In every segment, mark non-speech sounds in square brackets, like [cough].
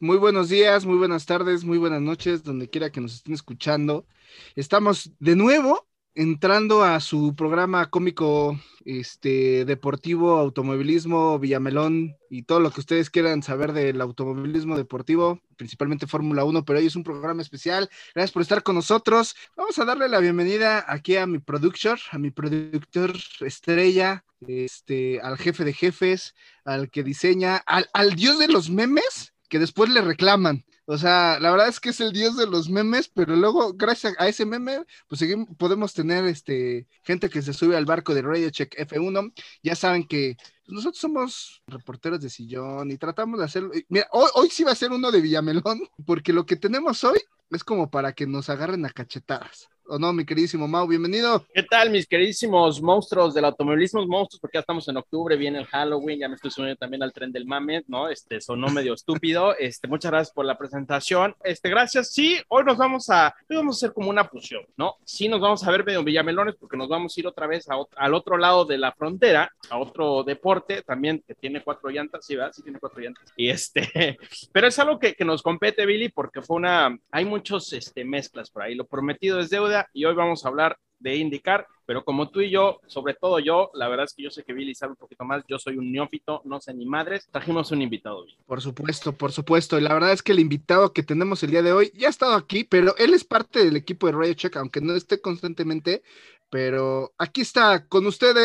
muy buenos días, muy buenas tardes, muy buenas noches, donde quiera que nos estén escuchando. Estamos de nuevo entrando a su programa cómico este deportivo, automovilismo, Villamelón y todo lo que ustedes quieran saber del automovilismo deportivo, principalmente Fórmula 1, pero hoy es un programa especial. Gracias por estar con nosotros. Vamos a darle la bienvenida aquí a mi productor, a mi productor estrella, este, al jefe de jefes, al que diseña, al dios de los memes, que después le reclaman. O sea, la verdad es que es el dios de los memes, pero luego, gracias a ese meme, pues seguimos, podemos tener este, gente que se sube al barco de Radio Check F1. Ya saben que nosotros somos reporteros de sillón y tratamos de hacerlo. Mira, hoy, hoy sí va a ser uno de Villamelón, [laughs] porque lo que tenemos hoy es como para que nos agarren a cachetadas. ¿O no, mi queridísimo Mau? Bienvenido. ¿Qué tal, mis queridísimos monstruos del automovilismo? Monstruos, porque ya estamos en octubre, viene el Halloween, ya me estoy subiendo también al tren del mame, ¿no? Este, sonó medio estúpido. Este, muchas gracias por la presentación. Este, gracias. Sí, hoy nos vamos a, hoy vamos a hacer como una fusión, ¿no? Sí, nos vamos a ver medio Villamelones, porque nos vamos a ir otra vez a, al otro lado de la frontera, a otro deporte también que tiene cuatro llantas, sí, ¿verdad? Sí, tiene cuatro llantas. Y este, [laughs] pero es algo que, que nos compete, Billy, porque fue una, hay muchos, este, mezclas por ahí. Lo prometido es deuda y hoy vamos a hablar de indicar, pero como tú y yo, sobre todo yo, la verdad es que yo sé que Billy sabe un poquito más, yo soy un neófito, no sé ni madres, trajimos un invitado. Billy. Por supuesto, por supuesto, y la verdad es que el invitado que tenemos el día de hoy ya ha estado aquí, pero él es parte del equipo de Radio Check, aunque no esté constantemente, pero aquí está con ustedes.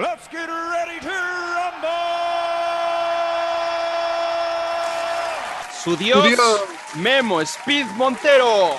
Let's get ready to rumble. Su Dios. Memo Speed Montero.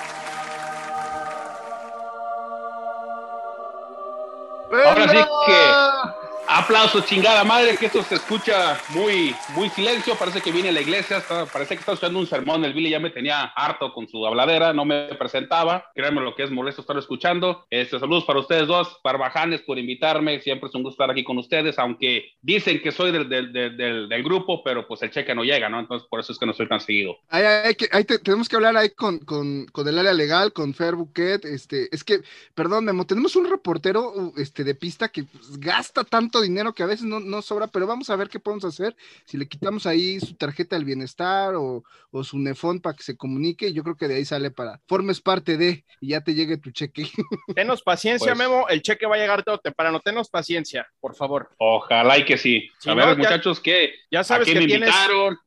Ahora sí que aplausos, chingada madre, que esto se escucha muy, muy silencio. Parece que viene la iglesia, parece que está escuchando un sermón. El Billy ya me tenía harto con su habladera, no me presentaba. Créanme lo que es molesto estar escuchando. Este, saludos para ustedes dos, barbajanes, por invitarme. Siempre es un gusto estar aquí con ustedes, aunque dicen que soy del, del, del, grupo, pero pues el cheque no llega, ¿no? Entonces por eso es que no soy tan seguido. Ahí, ahí tenemos que hablar ahí con, con, con el área legal, con Fer Buquet, este, es que, perdón, Memo, tenemos un reportero este, de pista que pues, gasta tanto dinero que a veces no, no sobra, pero vamos a ver qué podemos hacer, si le quitamos ahí su tarjeta del bienestar o, o su nefón para que se comunique, yo creo que de ahí sale para, formes parte de, y ya te llegue tu cheque. [laughs] Tenos paciencia, Pues- Memo, el cheque va a llegar todo temprano. Tenos paciencia, por favor. Ojalá y que sí. Si a no, ver, ya- muchachos, que Ya sabes que me tienes,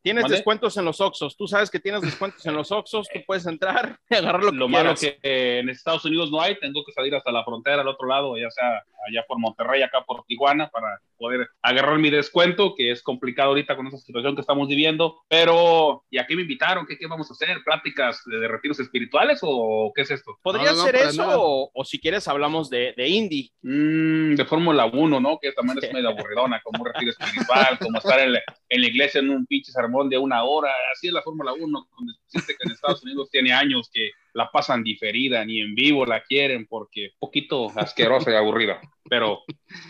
tienes descuentos en los Oxos. Tú sabes que tienes descuentos en los Oxos, tú puedes entrar y agarrar lo que Lo malo quieras. que en Estados Unidos no hay, tengo que salir hasta la frontera al otro lado, ya sea allá por Monterrey, acá por Tijuana, para poder agarrar mi descuento, que es complicado ahorita con esta situación que estamos viviendo. Pero, ¿y a qué me invitaron? ¿Qué, qué vamos a hacer? ¿Pláticas de, de retiros espirituales o qué es esto? ¿Podría No, no, ser para eso o, o si quieres hablamos de, de indie? Mm, de Fórmula 1, ¿no? Que también es medio aburridona, como un retiro espiritual, [laughs] como estar en la, en la iglesia en un pinche sermón de una hora. Así es la Fórmula 1, donde existe que en Estados Unidos tiene años que la pasan diferida, ni en vivo la quieren, porque un poquito asquerosa y aburrida. Pero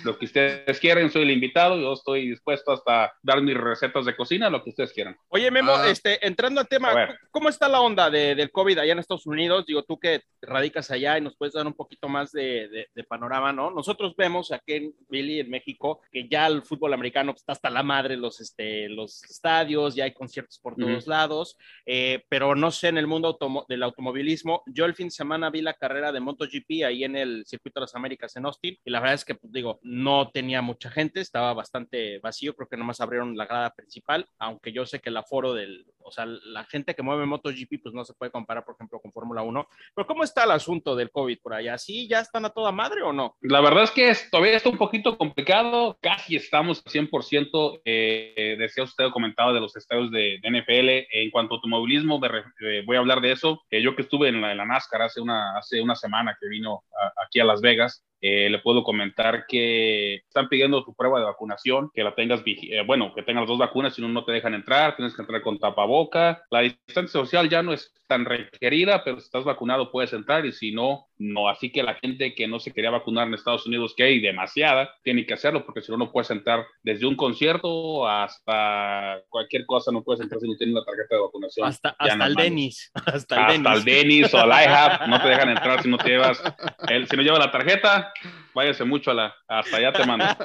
lo que ustedes quieren, soy el invitado, yo estoy dispuesto hasta dar mis recetas de cocina, lo que ustedes quieran. Oye, Memo, Ah. este, entrando al tema. ¿cómo está la onda de- del COVID allá en Estados Unidos? Digo, tú que radicas allá y nos puedes dar un poquito más de, de- de panorama, ¿no? Nosotros vemos aquí en Billy, en México, que ya el fútbol americano está hasta la madre, los, este, los estadios, ya hay conciertos por todos Ujú. lados, eh, pero no sé, en el mundo automo- del automovilismo, yo el fin de semana vi la carrera de MotoGP ahí en el Circuito de las Américas en Austin, y la verdad es que, pues, digo, no tenía mucha gente, estaba bastante vacío, creo que nomás abrieron la grada principal, aunque yo sé que el aforo del, o sea, la gente que mueve MotoGP, pues no se puede comparar, por ejemplo, con Fórmula 1, pero ¿cómo está el asunto del COVID por allá? ¿Sí ya están a toda madre o no? La verdad es que todavía está un poquito complicado, casi estamos al 100%, eh, decía usted comentado de los estadios de, NFL, en cuanto a automovilismo, eh, voy a hablar de eso, Eh, yo que estuve en la, NASCAR hace una, hace una semana que vino aquí a Las Vegas, eh, le puedo comentar que están pidiendo tu prueba de vacunación, que la tengas, eh, bueno, que tengas dos vacunas, si no, no te dejan entrar, tienes que entrar con tapaboca. La distancia social ya no es tan requerida, pero si estás vacunado puedes entrar y si no, no. Así que la gente que no se quería vacunar en Estados Unidos, que hay demasiada, tiene que hacerlo porque si no, no puedes entrar desde un concierto hasta cualquier cosa, no puedes entrar si no tienes la tarjeta de vacunación. Hasta, [laughs] hasta el Denis. Hasta el Denis. Denis o el [laughs] IHAP, no te dejan entrar si no te llevas, el, si no llevas la tarjeta, váyase mucho a la, hasta allá te mando. [laughs]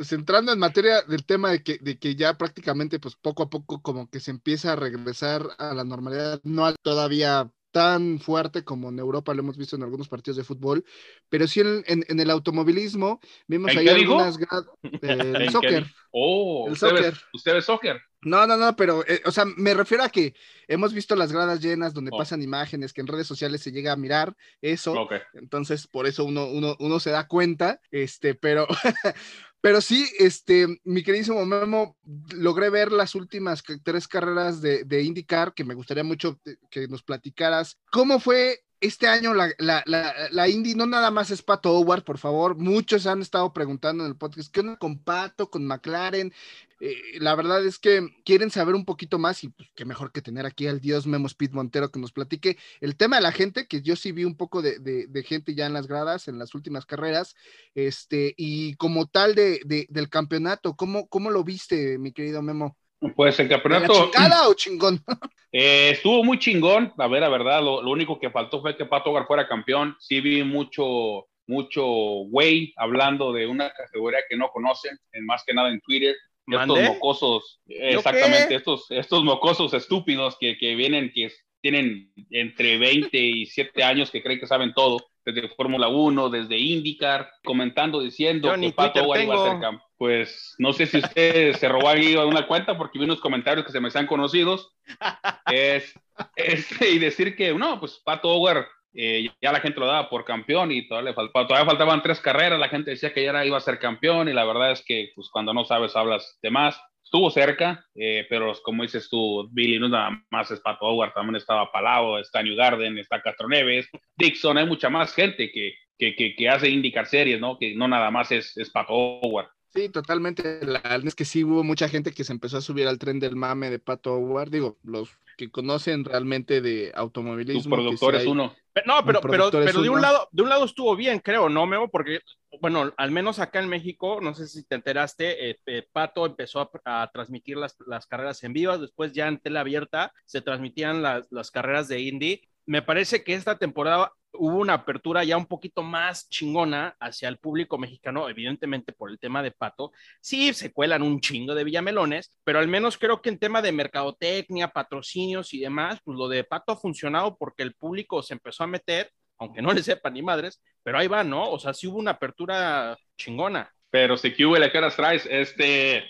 Pues entrando en materia del tema de que, de que ya prácticamente, pues poco a poco como que se empieza a regresar a la normalidad, no todavía tan fuerte como en Europa lo hemos visto en algunos partidos de fútbol, pero sí en, en, el automovilismo vimos ahí algunas [laughs] el soccer. Oh, el soccer. ¿usted ve soccer? No, no, no, pero, eh, o sea, me refiero a que hemos visto las gradas llenas donde oh. pasan imágenes que en redes sociales se llega a mirar eso. Entonces, por eso uno, uno, uno se da cuenta, este, pero, [laughs] pero sí, este, mi queridísimo Memo, logré ver las últimas tres carreras de, de IndyCar, que me gustaría mucho que nos platicaras. ¿Cómo fue este año la, la, la, la, Indy no nada más es Pato Howard, por favor. Muchos han estado preguntando en el podcast, ¿qué onda con Pato, con McLaren? Eh, la verdad es que quieren saber un poquito más y pues, qué mejor que tener aquí al dios Memo Speed Montero que nos platique el tema de la gente, que yo sí vi un poco de, de, gente ya en las gradas en las últimas carreras, este, y como tal de, del campeonato, ¿cómo, ¿cómo lo viste, mi querido Memo? Pues el campeonato. ¿Chingada o chingón? [laughs] Eh, estuvo muy chingón, a ver, la verdad, lo, único que faltó fue que Pato Hogar fuera campeón. Sí vi mucho, mucho güey hablando de una categoría que no conocen, más que nada en Twitter. Estos mocosos, exactamente, estos, estos mocosos estúpidos que, que vienen, que tienen entre 20 y 7 años que creen que saben todo desde Fórmula 1, desde IndyCar, comentando, diciendo que Pato Howard iba a ser campeón. Pues no sé si usted se robó ahí una cuenta porque vi unos comentarios que se me están conocidos. [laughs] Es, y decir que, no, pues Pato Howard eh, ya la gente lo daba por campeón y todavía, faltaban tres carreras, la gente decía que ya era, iba a ser campeón y la verdad es que pues cuando no sabes hablas de más estuvo cerca, eh, pero como dices tú, Billy no nada más es Pato Howard, también estaba Palau, está New Garden, está Castro Neves, Dixon, hay mucha más gente que, que, que, hace indicar series, ¿no? Que no nada más es, es Pato Howard. Sí, totalmente. La verdad es que sí hubo mucha gente que se empezó a subir al tren del mame de Pato Howard. Digo, los que conocen realmente de automovilismo. Tus productores uno. No, pero, pero, pero de un lado, de un lado estuvo bien, creo, ¿no, Memo? Porque, bueno, al menos acá en México, no sé si te enteraste, eh, eh, Pato empezó a, transmitir las, las, carreras en vivo, después ya en tela abierta se transmitían las, las carreras de Indy. Me parece que esta temporada hubo una apertura ya un poquito más chingona hacia el público mexicano, evidentemente por el tema de Pato. Sí, se cuelan un chingo de Villamelones, pero al menos creo que en tema de mercadotecnia, patrocinios y demás, pues lo de Pato ha funcionado porque el público se empezó a meter, aunque no le sepan ni madres, pero ahí va, ¿no? O sea, sí hubo una apertura chingona. Pero si que hubo la cara traes, este,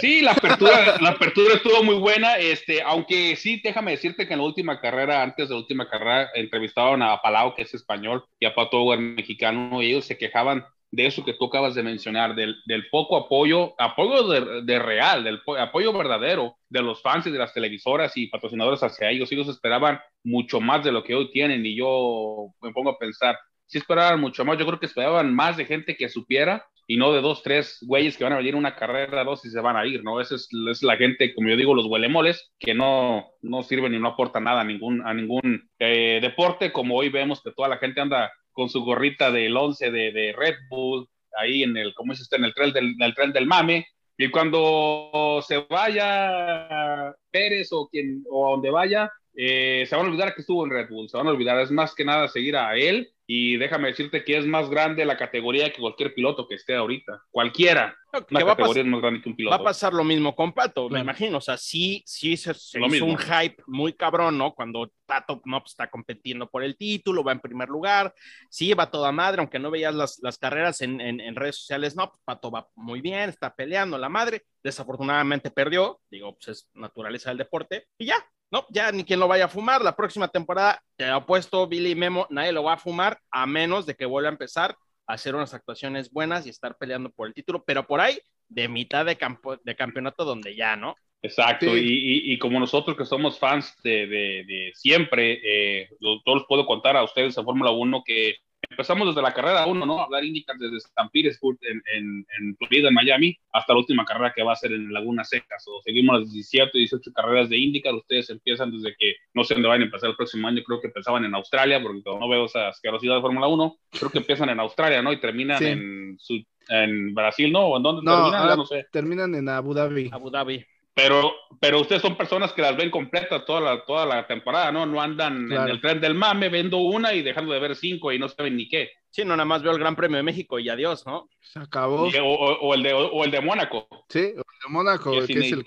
sí, la apertura, la apertura estuvo muy buena, este, aunque sí, déjame decirte que en la última carrera, antes de la última carrera, entrevistaron a Palau, que es español, y a Pato mexicano, y ellos se quejaban de eso que tú acabas de mencionar, del, del poco apoyo, apoyo de, de, real, del apoyo verdadero de los fans y de las televisoras y patrocinadores hacia ellos. Ellos esperaban mucho más de lo que hoy tienen y yo me pongo a pensar, si esperaban mucho más, yo creo que esperaban más de gente que supiera y no de dos, tres güeyes que van a venir una carrera, dos y se van a ir, ¿no? Esa es, la gente, como yo digo, los huelemoles, que no, no sirven y no aportan nada a ningún, a ningún eh, deporte, como hoy vemos que toda la gente anda con su gorrita del 11 de, de Red Bull, ahí en el, como dice usted, en el tren del, el tren del mame, y cuando se vaya Pérez o quien, o donde vaya, eh, se van a olvidar que estuvo en Red Bull, se van a olvidar, es más que nada seguir a él y déjame decirte que es más grande la categoría que cualquier piloto que esté ahorita. Cualquiera. Una categoría es más grande que un piloto. Va a pasar lo mismo con Pato, me imagino. O sea, sí, sí se, hizo un hype muy cabrón, ¿no? Cuando Pato no, pues, está compitiendo por el título, va en primer lugar. Sí, va toda madre, aunque no veías las, las carreras en, en, redes sociales, no, pues, Pato va muy bien, está peleando la madre. Desafortunadamente perdió, digo, pues es naturaleza del deporte. Y ya, no, ya ni quien lo vaya a fumar. La próxima temporada, te ha puesto Billy y Memo, nadie lo va a fumar, a menos de que vuelva a empezar a hacer unas actuaciones buenas y estar peleando por el título, pero por ahí, de mitad de, campo, de campeonato, donde ya, ¿no? Exacto, y, y, como nosotros que somos fans de, de, de siempre, eh, todos puedo contar a ustedes en Fórmula 1 que empezamos desde la carrera 1, ¿no? Hablar IndyCar desde St. Petersburg en, en, en, Florida, en Miami, hasta la última carrera que va a ser en Laguna Secas. O seguimos las 17, 18 carreras de IndyCar. Ustedes empiezan desde que no sé dónde van a empezar el próximo año. Creo que empezaban en Australia, porque no veo esa asquerosidad de Fórmula 1. Creo que empiezan en Australia, ¿no? Y terminan Sí. en, su- en Brasil, ¿no? ¿O en dónde No, terminan? Ya ah, no sé. terminan en Abu Dhabi. Abu Dhabi. Pero, pero ustedes son personas que las ven completas toda la, toda la temporada, ¿no? No andan Claro. en el tren del mame, viendo una y dejando de ver cinco y no saben ni qué. Sí, no, nada más veo el Gran Premio de México y adiós, ¿no? Se acabó. Y- o, o- o el de, o el de Mónaco, Sí, o el de Mónaco, que es el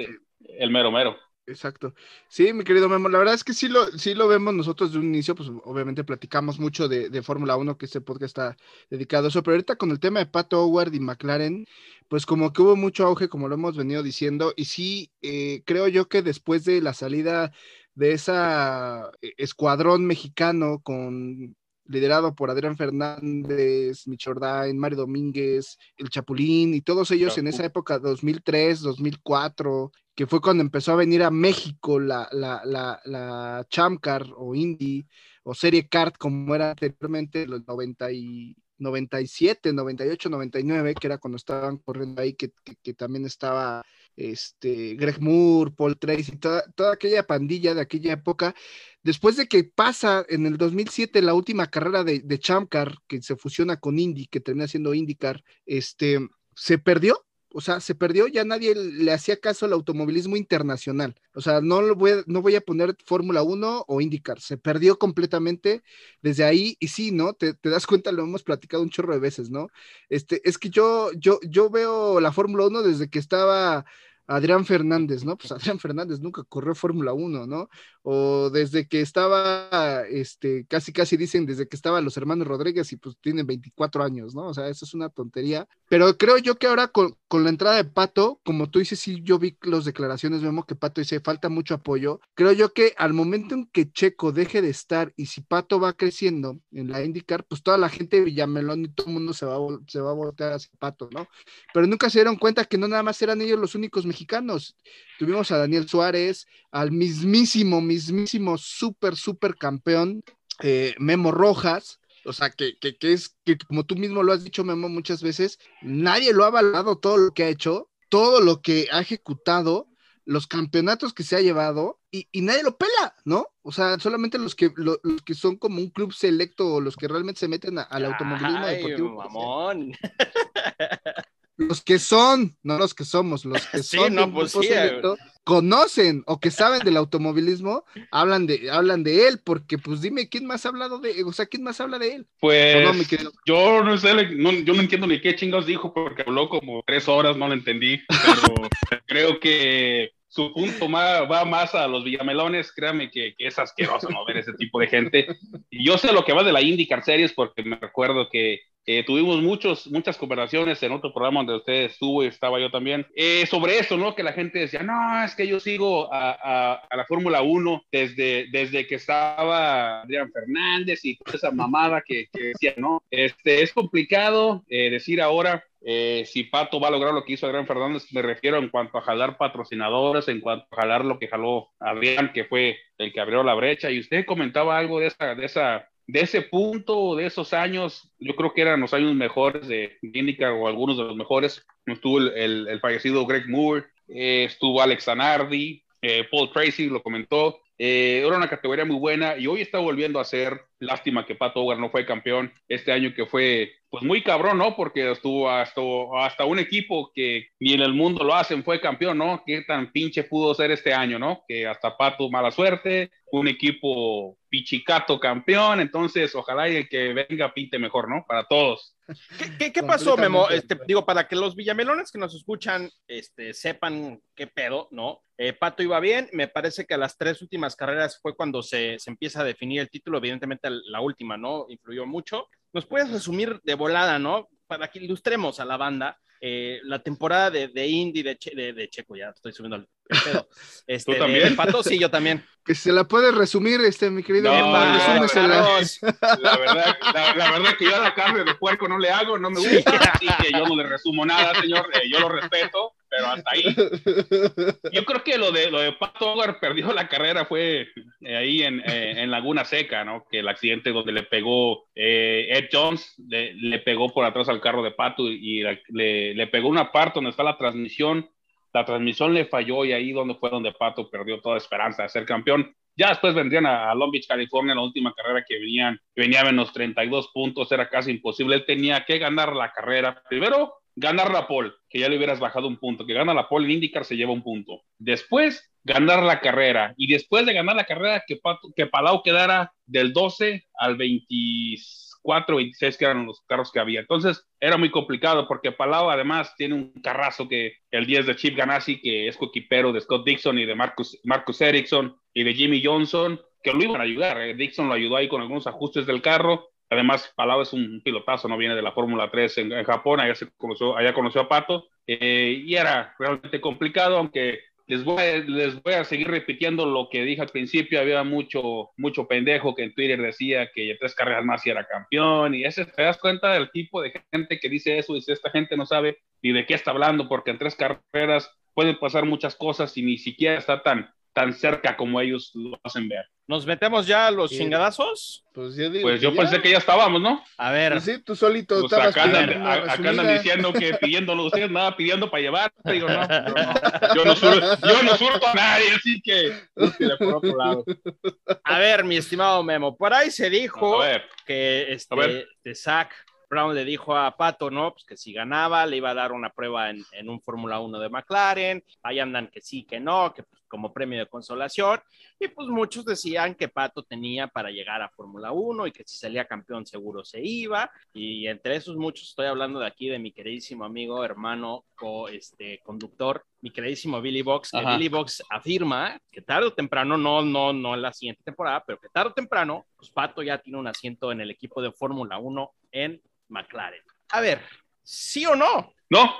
el mero mero. Exacto. Sí, mi querido Memo, la verdad es que sí lo, sí lo vemos nosotros de un inicio, pues obviamente platicamos mucho de, de Fórmula 1, que este podcast está dedicado a eso, pero ahorita con el tema de Pato Howard y McLaren, pues como que hubo mucho auge, como lo hemos venido diciendo, y sí, eh, creo yo que después de la salida de esa eh, escuadrón mexicano con liderado por Adrián Fernández, Michordán, Mario Domínguez, el Chapulín y todos ellos en esa época, 2003, 2004, que fue cuando empezó a venir a México la, la, la, la Chamcar o Indy o Serie Kart, como era anteriormente, los 90 y 97, 98, 99, que era cuando estaban corriendo ahí, que, que, que también estaba este, Greg Moore, Paul Tracy, toda, toda aquella pandilla de aquella época. Después de que pasa en el 2007 la última carrera de, de Chamcar, que se fusiona con Indy, que termina siendo IndyCar, este, se perdió, o sea, se perdió, ya nadie le hacía caso al automovilismo internacional. O sea, no, lo voy, a, no voy a poner Fórmula 1 o IndyCar, se perdió completamente desde ahí. Y sí, ¿no? Te, te, das cuenta, lo hemos platicado un chorro de veces, ¿no? Este, es que yo, yo, yo veo la Fórmula 1 desde que estaba Adrián Fernández, ¿no? Pues Adrián Fernández nunca corrió Fórmula 1, ¿no? O desde que estaba, este, casi casi dicen desde que estaban los hermanos Rodríguez y pues tienen 24 años, ¿no? O sea, eso es una tontería. Pero creo yo que ahora con, con la entrada de Pato, como tú dices, sí, yo vi las declaraciones, vemos que Pato dice, falta mucho apoyo. Creo yo que al momento en que Checo deje de estar y si Pato va creciendo en la IndyCar, pues toda la gente de Villamelón y todo el mundo se va, a, se va a voltear hacia Pato, ¿no? Pero nunca se dieron cuenta que no nada más eran ellos los únicos mexicanos. Tuvimos a Daniel Suárez, al mismísimo, mismísimo, súper, súper campeón, eh, Memo Rojas, o sea, que, que, que, es, que como tú mismo lo has dicho, Memo, muchas veces, nadie lo ha valorado todo lo que ha hecho, todo lo que ha ejecutado, los campeonatos que se ha llevado, y, y nadie lo pela, ¿no? O sea, solamente los que, lo, los que son como un club selecto o los que realmente se meten a, al automovilismo Ay, deportivo. Mamón. [laughs] Los que son, no los que somos, los que [laughs] Sí, son no, pues sí, selecto, conocen o que saben del automovilismo, hablan de, hablan de él, porque pues dime, ¿quién más ha hablado de, o sea, quién más habla de él? Pues yo no sé, no, yo no entiendo ni qué chingados dijo porque habló como tres horas, no lo entendí, pero [laughs] creo que su punto más, va más a los villamelones, créame que, que, es asqueroso no ver ese tipo de gente. Y yo sé lo que va de la IndyCar Series porque me recuerdo que eh, tuvimos muchos, muchas conversaciones en otro programa donde usted estuvo y estaba yo también, eh, sobre eso, ¿no? Que la gente decía, no, es que yo sigo a, a, a la Fórmula 1 desde, desde que estaba Adrián Fernández y toda esa mamada que, que decía, ¿no? Este, es complicado eh, decir ahora eh, si Pato va a lograr lo que hizo Adrián Fernández, me refiero en cuanto a jalar patrocinadores, en cuanto a jalar lo que jaló Adrián, que fue el que abrió la brecha. Y usted comentaba algo de esa, de esa, de ese punto, de esos años. Yo creo que eran los años mejores de IndyCar o algunos de los mejores. Estuvo el fallecido Greg Moore, eh, estuvo Alex Zanardi, eh, Paul Tracy lo comentó. Eh, era una categoría muy buena y hoy está volviendo a ser. Lástima que Pato Howard no fue campeón este año, que fue pues muy cabrón, ¿no? Porque estuvo hasta, hasta un equipo que ni en el mundo lo hacen fue campeón, ¿no? ¿Qué tan pinche pudo ser este año, ¿no? Que hasta Pato mala suerte, un equipo pichicato campeón, entonces ojalá y el que venga pinte mejor, ¿no? Para todos. ¿Qué, qué, qué pasó, Memo? Este, digo, para que los villamelones que nos escuchan este, sepan qué pedo, ¿no? Eh, Pato iba bien, me parece que a las tres últimas carreras fue cuando se, se empieza a definir el título, evidentemente la última, ¿no? Influyó mucho. ¿Nos puedes resumir de volada, ¿no? Para que ilustremos a la banda eh, la temporada de, de Indy de, che, de, de, Checo, ya estoy subiendo el pedo. [laughs] Este, ¿Tú también? De Pato, sí, yo también. [laughs] Que se la puede resumir, este, mi querido. No, Emma, no, la, [laughs] la, verdad, la, la, verdad que yo a la carne de puerco no le hago, no me gusta, sí. así que yo no le resumo nada, señor, eh, yo lo respeto, pero hasta ahí. [laughs] Yo creo que lo de, lo de Pato Howard perdió la carrera fue eh, ahí en, eh, en, Laguna Seca, ¿no? Que el accidente donde le pegó eh, Ed Jones, le, le, pegó por atrás al carro de Pato y, le, le, pegó una parte donde está la transmisión. La transmisión le falló y ahí donde fue donde Pato perdió toda esperanza de ser campeón. Ya después vendrían a, Long Beach, California, la última carrera que venían, venía menos 32 puntos, era casi imposible. Él tenía que ganar la carrera. Primero, ganar la pole, que ya le hubieras bajado un punto, que gana la pole en IndyCar se lleva un punto. Después, ganar la carrera. Y después de ganar la carrera, que, que Palau quedara del 12 al 24, 26, que eran los carros que había. Entonces, era muy complicado porque Palau además tiene un carrazo que el 10 de Chip Ganassi, que es coquipero de Scott Dixon y de Marcus, Marcus Erickson y de Jimmy Johnson, que lo iban a ayudar. Eh, Dixon lo ayudó ahí con algunos ajustes del carro Además, Palau es un pilotazo, no viene de la Fórmula 3 en, Japón, allá, se conoció, allá conoció a Pato, eh, y era realmente complicado, aunque les voy, a, les voy a seguir repitiendo lo que dije al principio, había mucho, mucho pendejo que en Twitter decía que tres carreras más y era campeón, y ese te das cuenta del tipo de gente que dice eso, dice esta gente no sabe ni de qué está hablando, porque en tres carreras pueden pasar muchas cosas y ni siquiera está tan, tan cerca como ellos lo hacen ver. ¿Nos metemos ya a los chingadazos? Pues yo, pues yo pensé que ya estábamos, ¿no? A ver. Pues sí, tú solito pues estabas acá, andan, acá andan diciendo que pidiéndolo ustedes, nada pidiendo para llevar. [laughs] Digo, no, yo no, yo no surto a nadie, así que por otro lado. A ver, mi estimado Memo, por ahí se dijo que este, de Zach Brown le dijo a Pato, ¿no? Pues que si ganaba le iba a dar una prueba en, un Fórmula 1 de McLaren, ahí andan que sí, que no, que pues, como premio de consolación, y pues muchos decían que Pato tenía para llegar a Fórmula 1 y que si salía campeón seguro se iba, y entre esos muchos estoy hablando de aquí de mi queridísimo amigo, hermano, o este conductor, mi queridísimo Billy Box, que Billy Box afirma que tarde o temprano, no, no, no en la siguiente temporada, pero que tarde o temprano, pues Pato ya tiene un asiento en el equipo de Fórmula 1 en McLaren. A ver, ¿sí o no? No,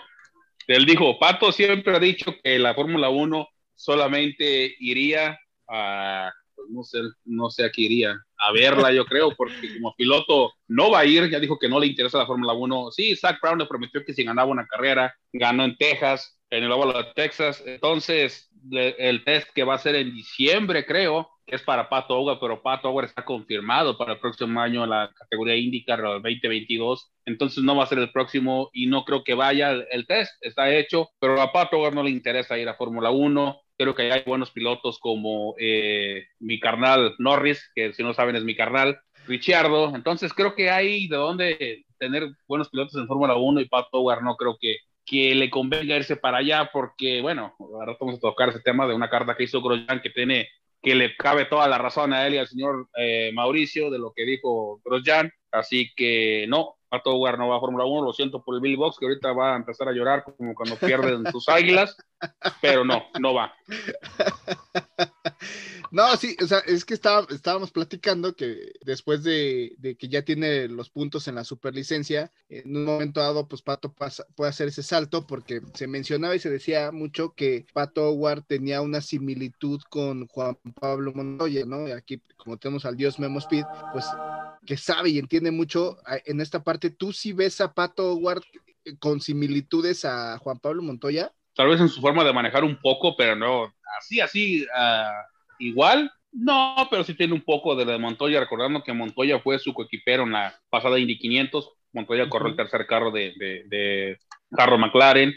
él dijo, Pato siempre ha dicho que la Fórmula 1 solamente iría a, pues, no sé, no sé a qué iría, a verla yo creo, porque como piloto no va a ir, ya dijo que no le interesa la Fórmula 1. Sí, Zach Brown le prometió que si ganaba una carrera, ganó en Texas, en el óvalo de Texas, entonces el test que va a ser en diciembre creo, que es para Pato Howard, pero Pato Howard está confirmado para el próximo año en la categoría IndyCar 2022, entonces no va a ser el próximo y no creo que vaya el, test, está hecho, pero a Pato Howard no le interesa ir a Fórmula 1, creo que hay buenos pilotos como eh, mi carnal Norris, que si no saben es mi carnal, Ricciardo, entonces creo que hay de dónde tener buenos pilotos en Fórmula 1 y Pato Howard no creo que que le convenga irse para allá porque, bueno, ahora vamos a tocar ese tema de una carta que hizo Grosjean que tiene que le cabe toda la razón a él y al señor eh, Mauricio de lo que dijo Grosjean. Así que no, Pato Howard no va a Fórmula 1, lo siento por el Bill Box, que ahorita va a empezar a llorar como cuando pierden sus águilas, pero no, no va. [laughs] No, sí, o sea, es que estaba, estábamos platicando que después de, que ya tiene los puntos en la superlicencia, en un momento dado, pues Pato puede hacer ese salto porque se mencionaba y se decía mucho que Pato Howard tenía una similitud con Juan Pablo Montoya, ¿no? Aquí, como tenemos al dios Memo Speed, pues que sabe y entiende mucho en esta parte, ¿tú sí ves a Pato Howard con similitudes a Juan Pablo Montoya? Tal vez en su forma de manejar un poco, pero no, así, así, uh igual, no, pero sí tiene un poco de la de Montoya, recordando que Montoya fue su coequipero en la pasada Indy 500. Montoya corrió el tercer carro de, de, carro McLaren.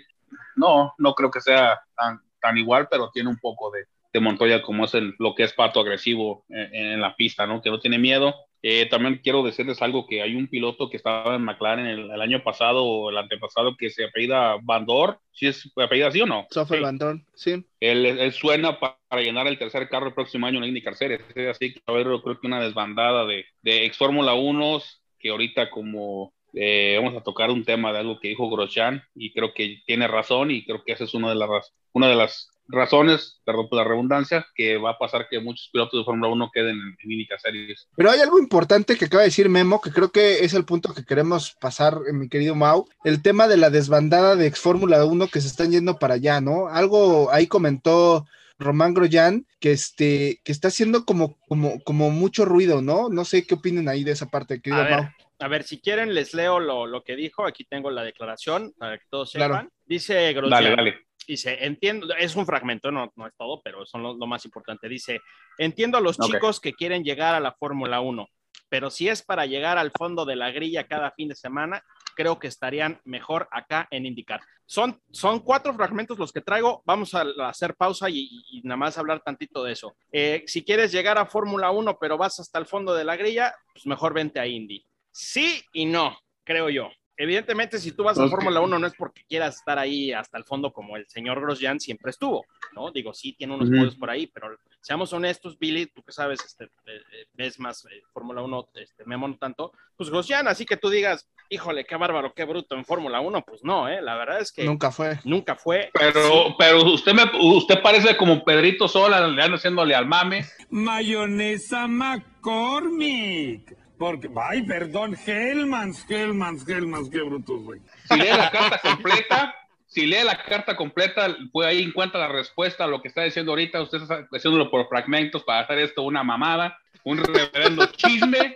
No, no creo que sea tan, tan igual, pero tiene un poco de, de Montoya como es el, lo que es pato agresivo en, en, la pista, ¿no? Que no tiene miedo, eh, también quiero decirles algo que hay un piloto que estaba en McLaren el, año pasado o el antepasado que se apellida Bandor, si es apellida así o no. Sofer Bandor, sí. Él, suena para, llenar el tercer carro el próximo año en la IndyCar Series, así que a haber creo que una desbandada de, de ex Fórmula 1 que ahorita como eh, vamos a tocar un tema de algo que dijo Grosjean y creo que tiene razón y creo que esa es una de las, una de las razones, perdón por la redundancia, que va a pasar que muchos pilotos de Fórmula 1 queden en, en Series. Pero hay algo importante que acaba de decir Memo, que creo que es el punto que queremos pasar, eh, mi querido Mau, el tema de la desbandada de ex Fórmula 1 que se están yendo para allá, ¿no? Algo ahí comentó Román Groyan, que, este, que está haciendo como, como, como mucho ruido, ¿no? No sé qué opinen ahí de esa parte, querido a Mau. a ver, si quieren les leo lo, lo, que dijo, aquí tengo la declaración para que todos sepan. Dice Grosjean, dale, dale. Dice, entiendo, es un fragmento, no, no es todo, pero son lo, lo más importante. Dice, entiendo a los chicos que quieren llegar a la Fórmula 1, pero si es para llegar al fondo de la grilla cada fin de semana, creo que estarían mejor acá en indicar. Son, son cuatro fragmentos los que traigo. Vamos a, hacer pausa y nada más hablar tantito de eso. Eh, si quieres llegar a Fórmula 1, pero vas hasta el fondo de la grilla, pues mejor vente a Indy. Sí y no, creo yo. Evidentemente, si tú vas a. Fórmula 1 no es porque quieras estar ahí hasta el fondo como el señor Grosjean siempre estuvo, ¿no? Digo, sí tiene unos podios por ahí, pero seamos honestos, Billy, tú que sabes, este, eh, eh, ves más eh, Fórmula 1, este, Memo no tanto, pues Grosjean, así que tú digas, híjole, qué bárbaro, qué bruto en Fórmula 1, pues no, ¿eh? La verdad es que Nunca fue. nunca fue. Pero, Sí, pero usted me, usted parece como Pedrito Sola, le anda haciéndole al mame. Mayonesa McCormick. Porque, ay, perdón, Hellmans, Hellmans, Hellmans, qué brutos, güey. Si lee la carta completa, si lee la carta completa, pues ahí encuentra la respuesta a lo que está diciendo ahorita. Usted está haciéndolo por fragmentos para hacer esto una mamada, un reverendo chisme.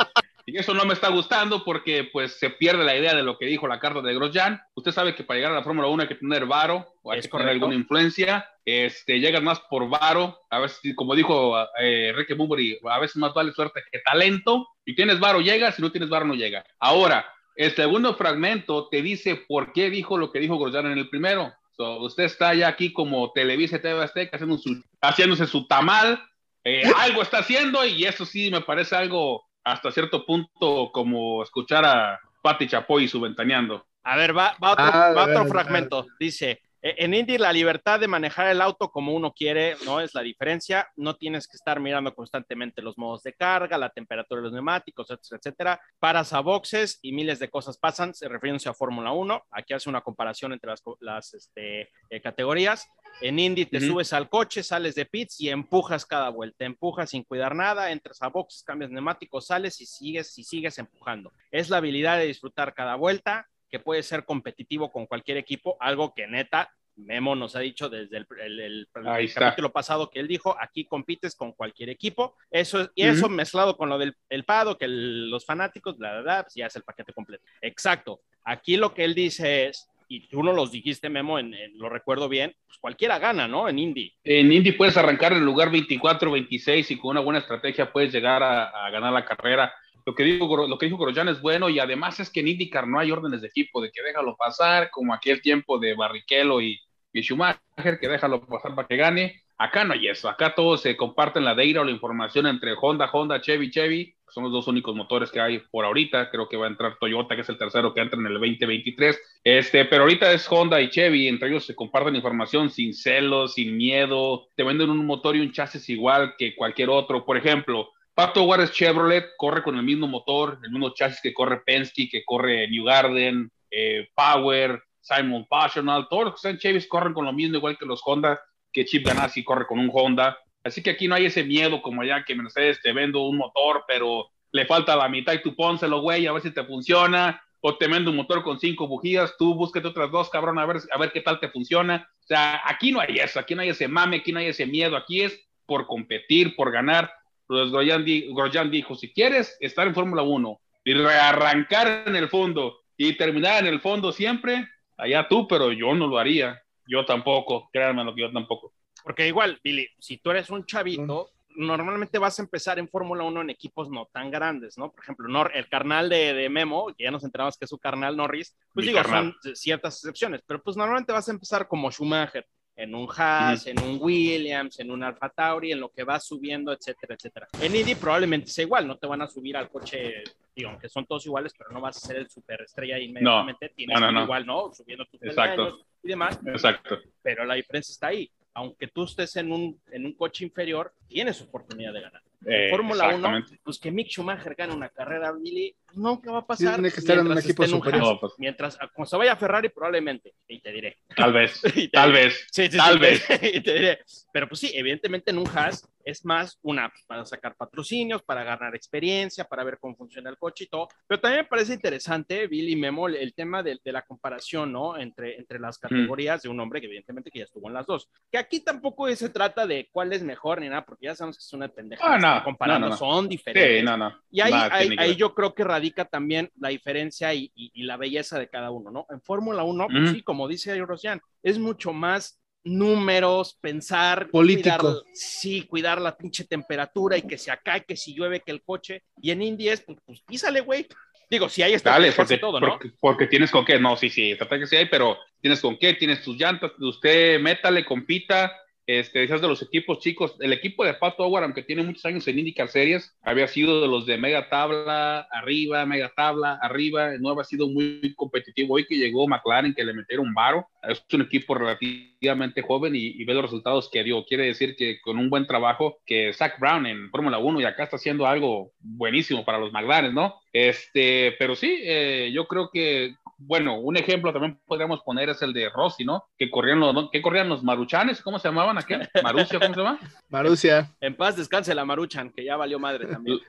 Y eso no me está gustando porque pues se pierde la idea de lo que dijo la carta de Grosjean. Usted sabe que para llegar a la Fórmula 1 hay que tener varo o hay Es que tener correcto. alguna influencia. Este, llegas más por varo. A veces, como dijo eh, Ricky Bumbury, a veces más vale suerte que talento. Si tienes varo, llega. Si no tienes varo, no llega. Ahora, el segundo fragmento te dice por qué dijo lo que dijo Grosjean en el primero. So, usted está ya aquí como Televisa TV Azteca haciendo su- haciéndose su tamal. Eh, algo está haciendo y eso sí me parece algo hasta cierto punto como escuchar a Pati Chapoy subventaneando. A ver, va, va otro, Ah, va otro fragmento. Dice, "E- en Indy la libertad de manejar el auto como uno quiere no es la diferencia. No tienes que estar mirando constantemente los modos de carga, la temperatura de los neumáticos, etcétera, etcétera. Paras a boxes y miles de cosas pasan, se refiriéndose a Fórmula 1. Aquí hace una comparación entre las, este, eh, categorías. En Indy te subes al coche, sales de pits y empujas cada vuelta. Empujas sin cuidar nada, entras a boxes, cambias neumáticos, sales y sigues y sigues empujando. Es la habilidad de disfrutar cada vuelta, que puede ser competitivo con cualquier equipo, algo que neta Memo nos ha dicho desde el, el- el- el Ahí está. capítulo pasado que él dijo, aquí compites con cualquier equipo. Eso es- y eso mezclado con lo del el pado, que los fanáticos, la verdad, pues ya es el paquete completo. Exacto. Aquí lo que él dice es, y tú no los dijiste, Memo, en, en- lo recuerdo bien, pues cualquiera gana, ¿no? En Indy. En Indy puedes arrancar en el lugar 24, 26 y con una buena estrategia puedes llegar a, a ganar la carrera. Lo que, digo, lo que dijo Grosjean es bueno y además es que en IndyCar no hay órdenes de equipo, de que déjalo pasar, como aquel tiempo de Barrichello y, y Schumacher, que déjalo pasar para que gane. Acá no hay eso, acá todos se comparten la data o la información entre Honda, Honda, Chevy, Chevy, son los dos únicos motores que hay por ahorita. Creo que va a entrar Toyota, que es el tercero que entra en el 2023. Este, pero ahorita es Honda y Chevy, entre ellos se comparten información sin celos, sin miedo, te venden un motor y un chasis igual que cualquier otro. Por ejemplo, Pato Juárez Chevrolet corre con el mismo motor, el mismo chasis que corre Penske, que corre New Garden, eh, Power, Simon Passional, todos los que están Chevys corren con lo mismo, igual que los Honda, que Chip Ganassi corre con un Honda. Así que aquí no hay ese miedo como allá que Mercedes te vendo un motor, pero le falta la mitad y tú pónselo, güey, a ver si te funciona. O te vendo un motor con cinco bujías, tú búsquete otras dos, cabrón, a ver, a ver qué tal te funciona. O sea, aquí no hay eso, aquí no hay ese mame, aquí no hay ese miedo, aquí es por competir, por ganar. Pues Grosjean, di- Grosjean dijo, si quieres estar en Fórmula 1 y rearrancar en el fondo y terminar en el fondo siempre, allá tú, pero yo no lo haría. Yo tampoco, créanme lo que yo tampoco. Porque igual, Billy, si tú eres un chavito, normalmente vas a empezar en Fórmula 1 en equipos no tan grandes, ¿no? Por ejemplo, Nor el carnal de, de, Memo, que ya nos enteramos que es su carnal Norris, pues Mi digo, carnal. son ciertas excepciones, pero pues normalmente vas a empezar como Schumacher, en un Haas, en un Williams, en un Alfa Tauri, en lo que vas subiendo, etcétera, etcétera. En Indy probablemente sea igual, no te van a subir al coche, digo, que son todos iguales, pero no vas a ser el superestrella inmediatamente, tienes no, que ir no. igual, ¿no? Subiendo tus Exacto. y demás Exacto. pero la diferencia está ahí. Aunque tú estés en un, en un coche inferior, tienes oportunidad de ganar. Eh, Fórmula 1, exactamente. pues que Mick Schumacher gane una carrera, Billy, nunca va a pasar. Tiene que estar en un mientras equipo superior. No, pues. Mientras, como se vaya a Ferrari, probablemente, y te diré. Tal vez, [laughs] tal diré. vez. Sí, sí, Tal sí, vez. [laughs] y te diré. Pero pues sí, evidentemente en un Haas es más una para sacar patrocinios, para ganar experiencia, para ver cómo funciona el coche y todo. Pero también me parece interesante, Billy Memo, el tema de, de la comparación, ¿no? Entre, entre las categorías de un hombre que evidentemente que ya estuvo en las dos. Que aquí tampoco se trata de cuál es mejor ni nada, porque ya sabemos que es una pendeja. Ah, no, comparando, no, son diferentes. Sí. Y ahí, Nada ahí, ahí yo creo que radica también la diferencia y, y- y la belleza de cada uno, ¿no? En Fórmula 1, pues sí, como dice Grosjean, es mucho más números, pensar, Político. cuidar- sí, cuidar la pinche temperatura y que se acá, y que si llueve, que el coche. Y en Indy es, pues, pues písale, güey. Digo, si hay Dale, estrategias porque, todo, ¿no? porque, porque tienes con qué. No, sí, sí, trata que sí hay, pero tienes con qué, tienes tus llantas, usted métale, compita. Este, de los equipos chicos, el equipo de Pato Howard, aunque tiene muchos años en IndyCar Series, había sido de los de mega tabla, arriba, mega tabla, arriba, no había sido muy competitivo. Hoy que llegó McLaren, que le metieron varo, es un equipo relativamente joven y, y ve los resultados que dio. Quiere decir que con un buen trabajo, que Zach Brown en Fórmula 1 y acá está haciendo algo buenísimo para los McLaren, ¿no? Este, pero sí, eh, yo creo que bueno, un ejemplo también podríamos poner es el de Rossi, ¿no? Que corrían los, ¿no? ¿qué corrían los maruchanes? ¿Cómo se llamaban aquel? Marucia, ¿cómo se llama? Marucia. En paz descanse la Maruchan, que ya valió madre también.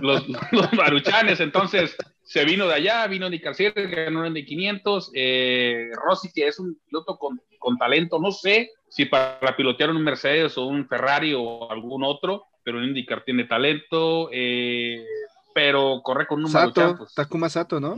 Los, los maruchanes, entonces se vino de allá, vino de Carcier, ganó en de 500. Eh, Rossi, que es un piloto con, con talento, no sé si para pilotear un Mercedes o un Ferrari o algún otro, pero en IndyCar tiene talento, eh, pero corre con un Sato, maruchan, pues, Takuma Sato, ¿no?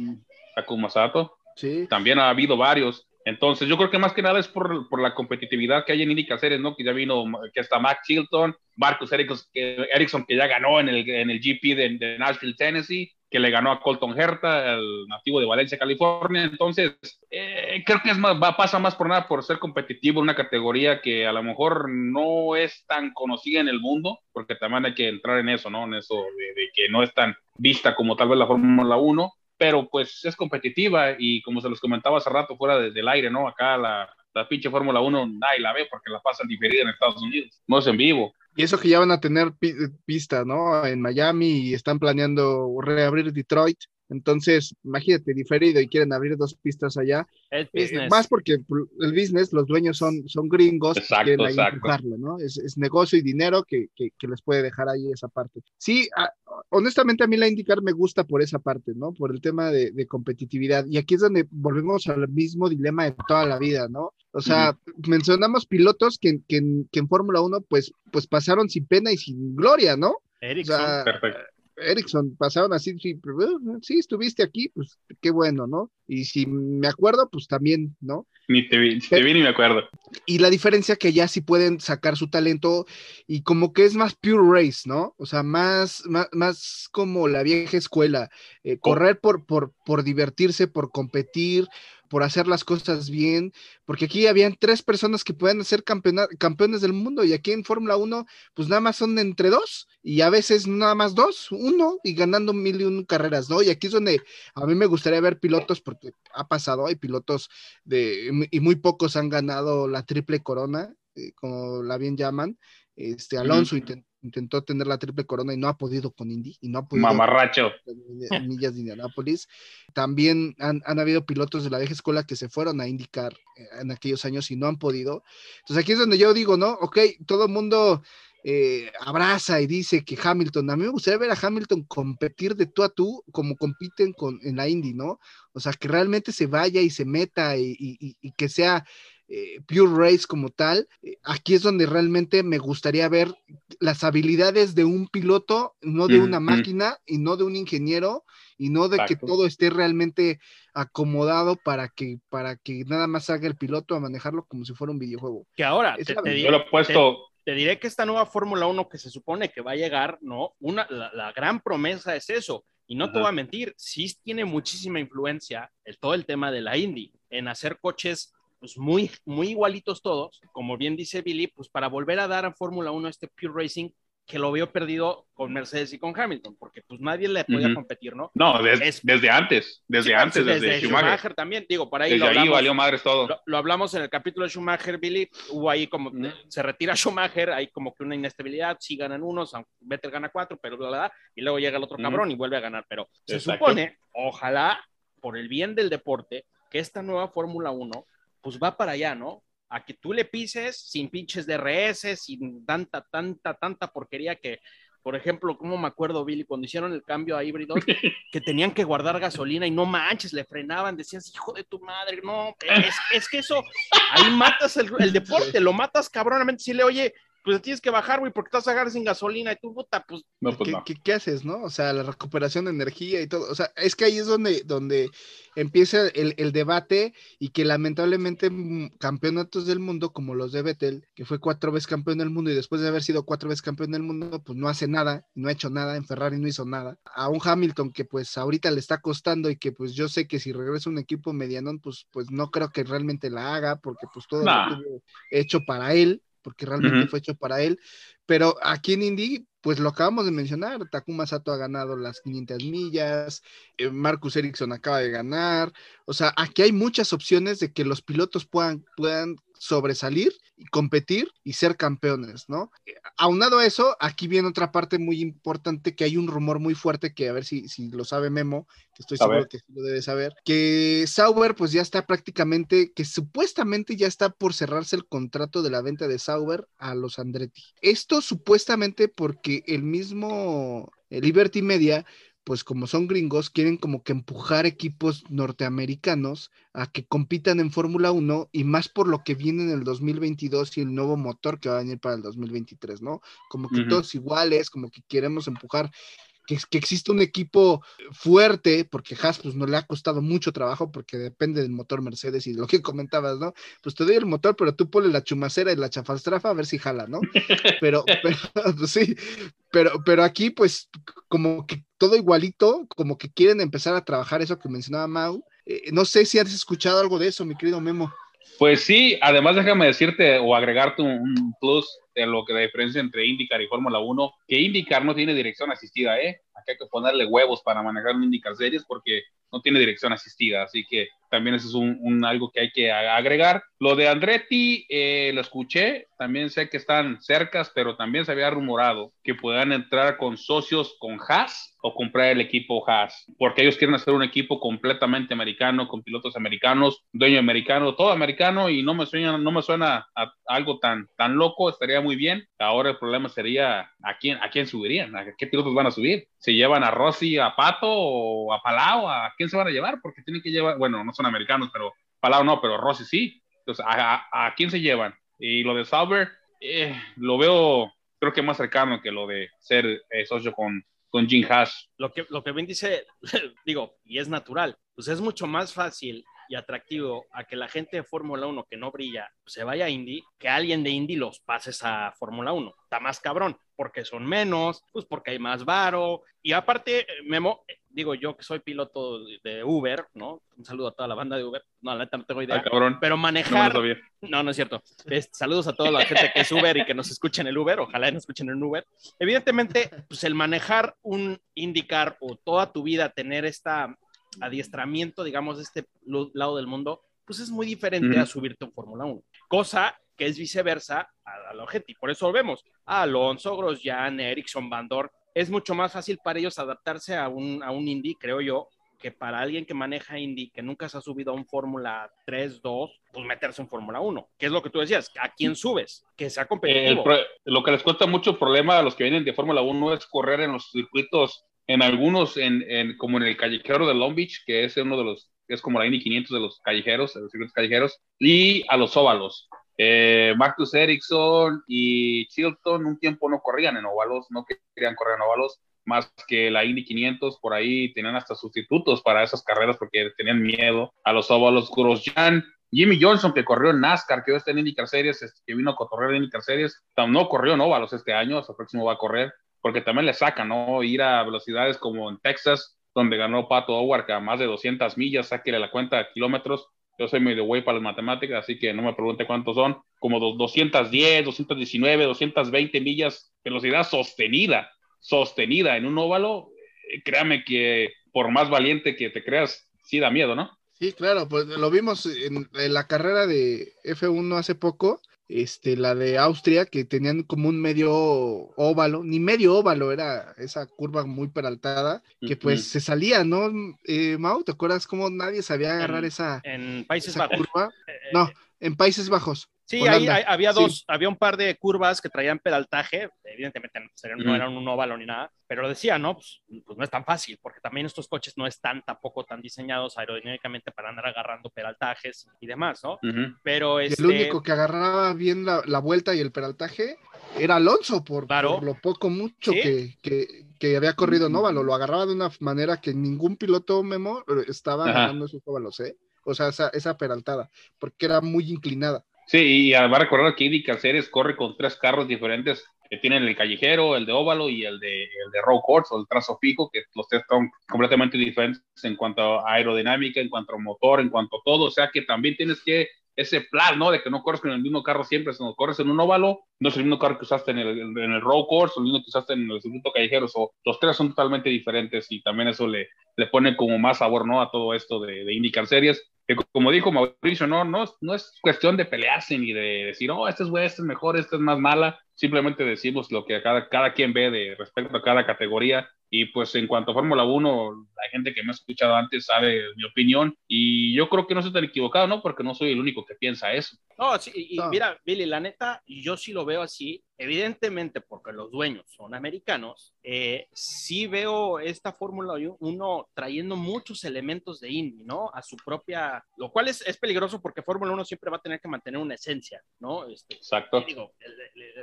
Takuma Sato. Sí. también ha habido varios. Entonces, yo creo que más que nada es por, por la competitividad que hay en IndyCar Series, ¿no? Que ya vino, que está Max Chilton, Marcus Erickson, que ya ganó en el, en el GP de, de, Nashville, Tennessee, que le ganó a Colton Herta, el nativo de Valencia, California. Entonces, eh, creo que es más, va, pasa más por nada por ser competitivo en una categoría que a lo mejor no es tan conocida en el mundo, porque también hay que entrar en eso, ¿no? En eso de, de que no es tan vista como tal vez la Fórmula 1 pero pues es competitiva y como se los comentaba hace rato fuera de, del aire, ¿no? Acá la, la pinche Fórmula 1 nadie la ve porque la pasan diferida en Estados Unidos, no es en vivo. Y eso que ya van a tener pi pista, ¿no? En Miami y están planeando reabrir Detroit. Entonces, imagínate, diferido y quieren abrir dos pistas allá. El business. Eh, más porque el business, los dueños son, son gringos, exacto, quieren ahí exacto. empujarlo, ¿no? Es, es, negocio y dinero que, que, que, les puede dejar ahí esa parte. Sí, a, honestamente a mí la IndyCar me gusta por esa parte, ¿no? Por el tema de, de, competitividad. Y aquí es donde volvemos al mismo dilema de toda la vida, ¿no? O sea, uh -huh. mencionamos pilotos que, que en, en Fórmula 1 pues, pues pasaron sin pena y sin gloria, ¿no? Ericsson. O sea, Perfecto. Erickson pasaron así, sí, sí, estuviste aquí, pues qué bueno, ¿no? Y si me acuerdo, pues también, ¿no? Ni te vi, te vi ni me acuerdo. Y la diferencia que ya sí pueden sacar su talento y como que es más pure race, ¿no? O sea, más, más, más como la vieja escuela, eh, correr por, por, por divertirse, por competir, por hacer las cosas bien, porque aquí habían tres personas que pueden ser campeones del mundo y aquí en Fórmula 1 pues nada más son entre dos y a veces nada más dos, uno y ganando mil y un carreras, ¿no? Y aquí es donde a mí me gustaría ver pilotos porque ha pasado, hay pilotos de, y muy pocos han ganado la triple corona, eh, como la bien llaman, este Alonso intentó intentó tener la triple corona y no ha podido con Indy y no ha podido mamarracho. millas de Indianápolis. También han, han, habido pilotos de la vieja escuela que se fueron a indicar en aquellos años y no han podido. Entonces aquí es donde yo digo no ok todo el mundo eh, abraza y dice que Hamilton, a mí me gustaría ver a Hamilton competir de tú a tú como compiten con, en la Indy, ¿no? O sea, que realmente se vaya y se meta y, y, y que sea eh, pure race como tal, eh, aquí es donde realmente me gustaría ver las habilidades de un piloto, no de Mm, una mm. máquina y no de un ingeniero y no de que todo esté realmente acomodado para que, para que nada más haga el piloto a manejarlo como si fuera un videojuego. Que ahora, te, verdad. Yo lo he puesto, te diré que esta nueva Fórmula 1 que se supone que va a llegar, ¿no? Una, la, la gran promesa es eso. Y no te voy a mentir, sí tiene muchísima influencia el, todo el tema de la Indy en hacer coches pues muy, muy igualitos todos, como bien dice Billy, pues para volver a dar a Fórmula 1 este Pure Racing que lo veo perdido con Mercedes y con Hamilton, porque pues nadie le podía competir, ¿no? no, des- Es- desde antes, desde Sí, antes, desde, desde, Schumacher. Schumacher. también, digo, por ahí Desde lo ahí hablamos, valió madres todo. lo, lo hablamos en el capítulo de Schumacher, Billy, hubo ahí como, se retira Schumacher, hay como que una inestabilidad, sí ganan unos, aunque Vettel gana cuatro, pero bla, bla, bla, y luego llega el otro cabrón y vuelve a ganar, pero se Exacto. supone, ojalá, por el bien del deporte, que esta nueva Fórmula 1, pues va para allá, ¿no? A que tú le pises sin pinches DRS, sin tanta, tanta, tanta porquería que, por ejemplo, como me acuerdo, Billy, cuando hicieron el cambio a híbridos, [laughs] que tenían que guardar gasolina y no manches, le frenaban, decías, hijo de tu madre, no, es, es que eso, ahí matas el, el deporte, lo matas cabronamente, si le oye, pues tienes que bajar, güey, porque te vas a agarrar sin gasolina y tú, puta, pues. No, pues ¿Qué, no. qué- qué haces, no? O sea, la recuperación de energía y todo. O sea, es que ahí es donde, donde empieza el, el debate y que lamentablemente mm, campeonatos del mundo, como los de Vettel, que fue cuatro veces campeón del mundo y después de haber sido cuatro veces campeón del mundo, pues no hace nada, no ha hecho nada, en Ferrari no hizo nada. A un Hamilton que pues ahorita le está costando y que pues yo sé que si regresa un equipo medianón, pues, pues no creo que realmente la haga, porque pues todo Nah. lo tuvo hecho para él, porque realmente fue hecho para él. Pero aquí en Indy, pues lo acabamos de mencionar, Takuma Sato ha ganado las 500 millas, eh, Marcus Ericsson acaba de ganar, o sea, aquí hay muchas opciones de que los pilotos puedan, puedan sobresalir y competir y ser campeones, ¿no? Eh, Aunado a eso, aquí viene otra parte muy importante que hay un rumor muy fuerte que a ver si, si lo sabe Memo, que estoy A seguro ver. que lo debe saber, que Sauber pues ya está prácticamente, que supuestamente ya está por cerrarse el contrato de la venta de Sauber a los Andretti. Esto supuestamente porque el mismo eh, Liberty Media pues como son gringos, quieren como que empujar equipos norteamericanos a que compitan en Fórmula 1 y más por lo que viene en el 2022 y el nuevo motor que va a venir para el 2023, ¿no? Como que todos iguales, como que queremos empujar que, que existe un equipo fuerte, porque Haas pues no le ha costado mucho trabajo porque depende del motor Mercedes y de lo que comentabas, ¿no? Pues te doy el motor, pero tú ponle la chumacera y la chafalstrafa a ver si jala, ¿no? [laughs] Pero, pero [laughs] pues, sí, pero, pero aquí pues como que todo igualito, como que quieren empezar a trabajar eso que mencionaba Mau. Eh, no sé si has escuchado algo de eso, mi querido Memo. Pues sí, además déjame decirte o agregarte un, plus de lo que la diferencia entre IndyCar y Fórmula 1, que IndyCar no tiene dirección asistida, ¿eh? Aquí hay que ponerle huevos para manejar un IndyCar Series porque no tiene dirección asistida, así que también eso es un, un algo que hay que agregar. Lo de Andretti, eh, lo escuché, también sé que están cercas, pero también se había rumorado que puedan entrar con socios con Haas o comprar el equipo Haas, porque ellos quieren hacer un equipo completamente americano, con pilotos americanos, dueño americano, todo americano, y no me suena, no me suena algo tan, tan loco, estaría muy bien. Ahora el problema sería a quién, a quién subirían, a qué pilotos van a subir. ¿Se llevan a Rossi, a Pato o a Palau? ¿A quién se van a llevar? Porque tienen que llevar, bueno, no son americanos, pero Palau no, pero Rossi sí. Entonces, ¿a, a, a quién se llevan? Y lo de Sauber, eh, lo veo, creo que más cercano que lo de ser eh, socio con, con Jim Haas. Lo que, lo que bien dice, [laughs] digo, y es natural, pues es mucho más fácil y atractivo a que la gente de Fórmula 1 que no brilla pues, se vaya a Indy, que alguien de Indy los pases a Fórmula 1. Está más cabrón, porque son menos, pues porque hay más varo. Y aparte, Memo, digo yo que soy piloto de Uber, ¿no? Un saludo a toda la banda de Uber. No, la neta no tengo idea. Ah, cabrón. Pero manejar, no, no es cierto. Es- saludos a toda la gente que es Uber y que nos escucha en el Uber. Ojalá nos escuchen en Uber. Evidentemente, pues el manejar un IndyCar o toda tu vida tener esta adiestramiento, digamos, de este lado del mundo, pues es muy diferente a subirte en Fórmula 1. Cosa que es viceversa a, a la gente. Y por eso vemos. A Alonso, Grosjean, Ericsson, Bandor. Es mucho más fácil para ellos adaptarse a un, a un Indy, creo yo, que para alguien que maneja Indy, que nunca se ha subido a un Fórmula 3, 2, pues meterse en Fórmula 1. Que es lo que tú decías, ¿a quién subes? Que sea El competitivo. pro- lo que les cuesta mucho problema a los que vienen de Fórmula 1 es correr en los circuitos, en algunos, en, en- como en el callejero de Long Beach, que es uno de los, es como la Indy 500 de los callejeros, de los circuitos callejeros, y a los óvalos. Eh, Marcus Ericsson y Chilton un tiempo no corrían en óvalos, no querían correr en óvalos, más que la Indy 500, por ahí tenían hasta sustitutos para esas carreras porque tenían miedo a los óvalos. Grosjean Jimmy Johnson, que corrió en NASCAR, que hoy está en IndyCar Series, este, que vino a cotorrear en IndyCar Series, no corrió en óvalos este año, hasta el próximo va a correr, porque también le saca, ¿no? Ir a velocidades como en Texas, donde ganó Pato Howard, que a más de 200 millas, sáquele la cuenta de kilómetros. Yo soy medio güey para las matemáticas, así que no me pregunte cuántos son, como dos- 210, 219, 220 millas, velocidad sostenida, sostenida en un óvalo. Eh, Créame que por más valiente que te creas, sí da miedo, ¿no? Sí, claro, pues lo vimos en la carrera de F1 hace poco, este, la de Austria, que tenían como un medio óvalo, ni medio óvalo, era esa curva muy peraltada, que pues se salía, ¿no? Eh, Mau, ¿te acuerdas cómo nadie sabía agarrar En- esa, En Países esa Bajos. curva? Eh, No, en Países Bajos. Sí, ahí, ahí había sí. dos, había un par de curvas que traían pedaltaje, evidentemente no, eran un óvalo ni nada, pero lo decía, ¿no? Pues, pues no es tan fácil, porque también estos coches no están tampoco tan diseñados aerodinámicamente para andar agarrando pedaltajes y demás, ¿no? Pero Y este, el único que agarraba bien la, la vuelta y el peraltaje era Alonso por, Claro. por lo poco mucho Sí. que, que- que había corrido en óvalo. Lo agarraba de una manera que ningún piloto Memo eh, estaba Ajá. agarrando esos óvalos, ¿eh? O sea, esa, esa peraltada, porque era muy inclinada. Sí, y va a recordar que IndyCar Series corre con tres carros diferentes que tienen el callejero, el de óvalo y el de, el de road course o el trazo fijo, que los tres son completamente diferentes en cuanto a aerodinámica, en cuanto a motor, en cuanto a todo. O sea que también tienes que ese plan, ¿no? De que no corres con el mismo carro siempre, sino corres en un óvalo, no es el mismo carro que usaste en el, en el road course o el mismo que usaste en el circuito callejero. o los tres son totalmente diferentes y también eso le, le pone como más sabor, ¿no? A todo esto de, de IndyCar Series que como dijo Mauricio, no, no, no es cuestión de pelearse ni de decir, oh, este es bueno, este es mejor, este es más mala. Simplemente decimos lo que cada, cada quien ve de respecto a cada categoría. Y pues en cuanto a Fórmula 1, la gente que me ha escuchado antes sabe mi opinión. Y yo creo que no estoy tan equivocado, ¿no? Porque no soy el único que piensa eso. No, sí, y No. mira, Billy, la neta, yo sí lo veo así, evidentemente porque los dueños son americanos, eh, sí veo esta Fórmula 1 trayendo muchos elementos de Indy, ¿no? A su propia, lo cual es, es peligroso porque Fórmula 1 siempre va a tener que mantener una esencia, ¿no? Este, Exacto. digo,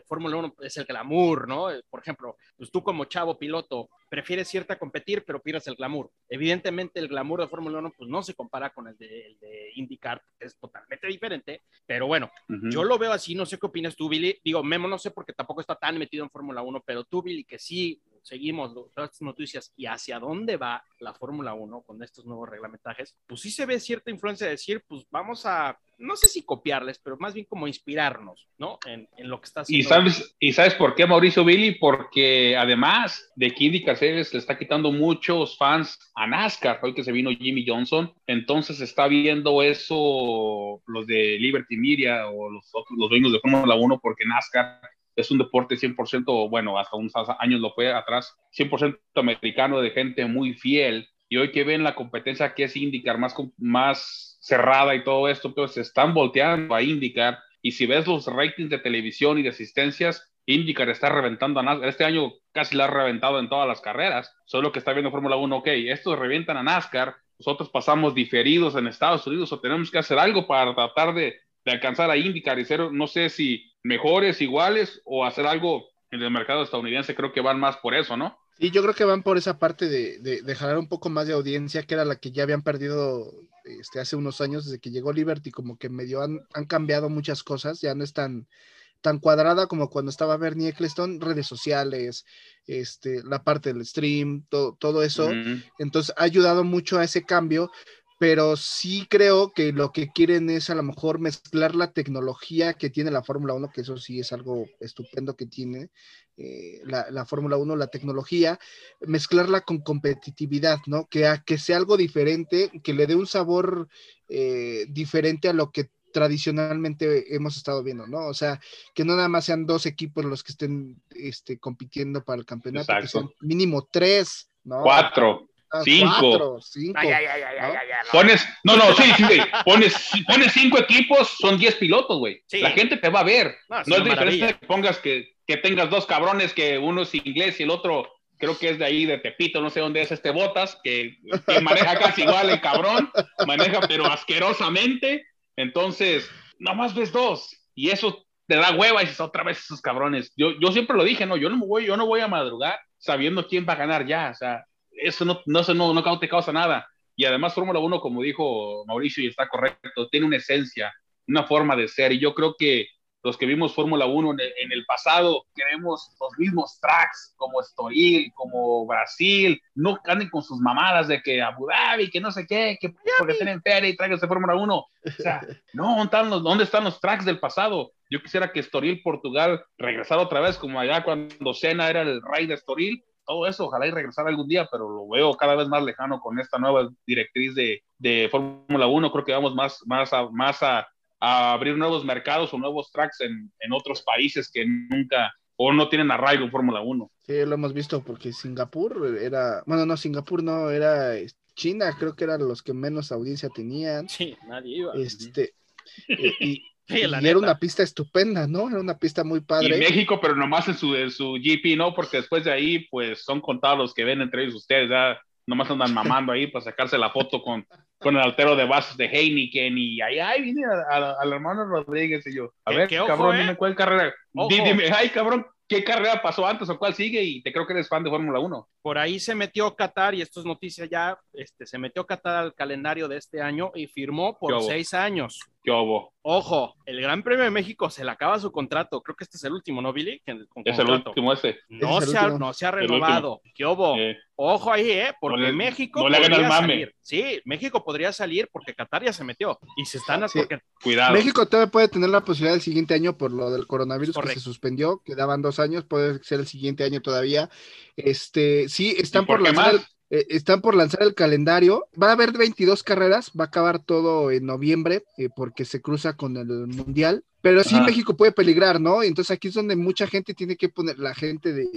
Fórmula 1 es el glamour, ¿no? Eh, Por ejemplo, pues tú como chavo piloto prefieres cierta competir, pero pierdes el glamour. Evidentemente el glamour de Fórmula 1 pues no se compara con el de, el de IndyCar, que es totalmente diferente, pero bueno, Ujú. yo lo veo así, no sé qué opinas tú, Billy. Digo, Memo no sé porque tampoco está tan metido en Fórmula 1, pero tú, Billy, que sí seguimos todas estas noticias y hacia dónde va la Fórmula 1 con estos nuevos reglamentajes, pues sí se ve cierta influencia de decir, pues vamos a, no sé si copiarles, pero más bien como inspirarnos, ¿no? En, en lo que está Y haciendo. sabes, ¿Y sabes por qué, Mauricio Billy? Porque además de que IndyCar Series le está quitando muchos fans a NASCAR, hoy que se vino Jimmy Johnson, entonces está viendo eso los de Liberty Media o los, otros- los dueños de Fórmula 1, porque NASCAR es un deporte 100%, bueno, hasta unos años lo fue atrás, 100% americano de gente muy fiel. Y hoy que ven la competencia que es IndyCar más, más cerrada y todo esto, pues se están volteando a IndyCar. Y si ves los ratings de televisión y de asistencias, IndyCar está reventando a NASCAR. Este año casi la ha reventado en todas las carreras. Solo que está viendo Fórmula 1, ok, estos revientan a NASCAR, nosotros pasamos diferidos en Estados Unidos o tenemos que hacer algo para tratar de, de alcanzar a IndyCar y ser, no sé si mejores, iguales o hacer algo en el mercado estadounidense. Creo que van más por eso, ¿no? Y yo creo que van por esa parte de, de, de jalar un poco más de audiencia, que era la que ya habían perdido este, hace unos años, desde que llegó Liberty, como que medio han, han cambiado muchas cosas, ya no es tan, tan cuadrada como cuando estaba Bernie Eccleston, redes sociales, este, la parte del stream, todo, todo eso. Entonces ha ayudado mucho a ese cambio, pero sí creo que lo que quieren es a lo mejor mezclar la tecnología que tiene la Fórmula 1, que eso sí es algo estupendo que tiene eh, la, la Fórmula 1, la tecnología, mezclarla con competitividad, ¿no? Que, a- que sea algo diferente, que le dé un sabor eh, diferente a lo que tradicionalmente hemos estado viendo, ¿no? O sea, que no nada más sean dos equipos los que estén este, compitiendo para el campeonato, que sean mínimo tres, ¿no? Cuatro. Cinco. cuatro, cinco. Ay, ay, ay, ay, ¿no? ay, ay, ay, Pones, no, no, sí, sí, sí. Pones, pones cinco equipos, son diez pilotos, güey. Sí. La gente te va a ver. No, es No es una diferente que pongas que, que tengas dos cabrones, que uno es inglés y el otro creo que es de ahí, de Tepito, no sé dónde es este Botas, que, que maneja casi igual el cabrón, maneja pero asquerosamente. Entonces, nomás ves dos. Y eso te da hueva y dices otra vez esos cabrones. Yo, yo siempre lo dije, no, yo no me voy, yo no voy a madrugar sabiendo quién va a ganar ya. O sea, eso no, no, eso no, no te causa nada. Y además Fórmula 1, como dijo Mauricio, y está correcto, tiene una esencia, una forma de ser. Y yo creo que los que vimos Fórmula 1 en el, en el pasado, queremos los mismos tracks como Estoril, como Brasil, no anden con sus mamadas de que Abu Dhabi, que no sé qué, que porque tienen feria y tráiganse Fórmula 1. O sea, [laughs] no, ¿dónde están, los, ¿dónde están los tracks del pasado? Yo quisiera que Estoril, Portugal, regresara otra vez como allá cuando Senna era el rey de Estoril. Todo eso, ojalá y regresara algún día, pero lo veo cada vez más lejano con esta nueva directriz de, de Fórmula 1. Creo que vamos más, más, a, más a, a abrir nuevos mercados o nuevos tracks en, en, otros países que nunca o no tienen arraigo en Fórmula 1. Sí, lo hemos visto porque Singapur era, bueno, no, Singapur no, era China, creo que eran los que menos audiencia tenían. Sí, nadie iba. Este, y, y, Sí, y la era neta. una pista estupenda, ¿no? Era una pista muy Y padre. México, pero nomás en su, en su GP, ¿no? Porque después de ahí, pues son contados los que ven entre ellos ustedes, ya nomás andan mamando ahí para sacarse la foto con, con el altero de vasos de Heineken y ahí, ay, vine al hermano Rodríguez y yo, a ¿Qué- ver, qué cabrón, eh? dime cuál carrera, Ojo. Dime, ay, cabrón, ¿qué carrera pasó antes o cuál sigue? Y te creo que eres fan de Fórmula 1. Por ahí se metió Qatar, y esto es noticia ya, este, se metió Qatar al calendario de este año y firmó por seis años. ¿Qué hubo? Ojo, el Gran Premio de México se le acaba su contrato. Creo que este es el último, ¿no, Billy? Con Es el último ese. No, Ese es el se ha, último. no se ha El renovado. ¿Qué hubo? Eh, Ojo ahí, ¿eh? Porque No le- México no le hagan podría mame. salir. Sí, México podría salir porque Qatar ya se metió. Y se están... Sí. Porque cuidado. México todavía puede tener la posibilidad el siguiente año por lo del coronavirus que se suspendió, quedaban dos años, puede ser el siguiente año todavía. Este, sí, están ¿Y por por, el, más? Eh, están por lanzar el calendario. Va a haber 22 carreras, va a acabar todo en noviembre eh, porque se cruza con el mundial. Pero sí, Ajá. México puede peligrar, ¿no? Entonces aquí es donde mucha gente tiene que poner, la gente de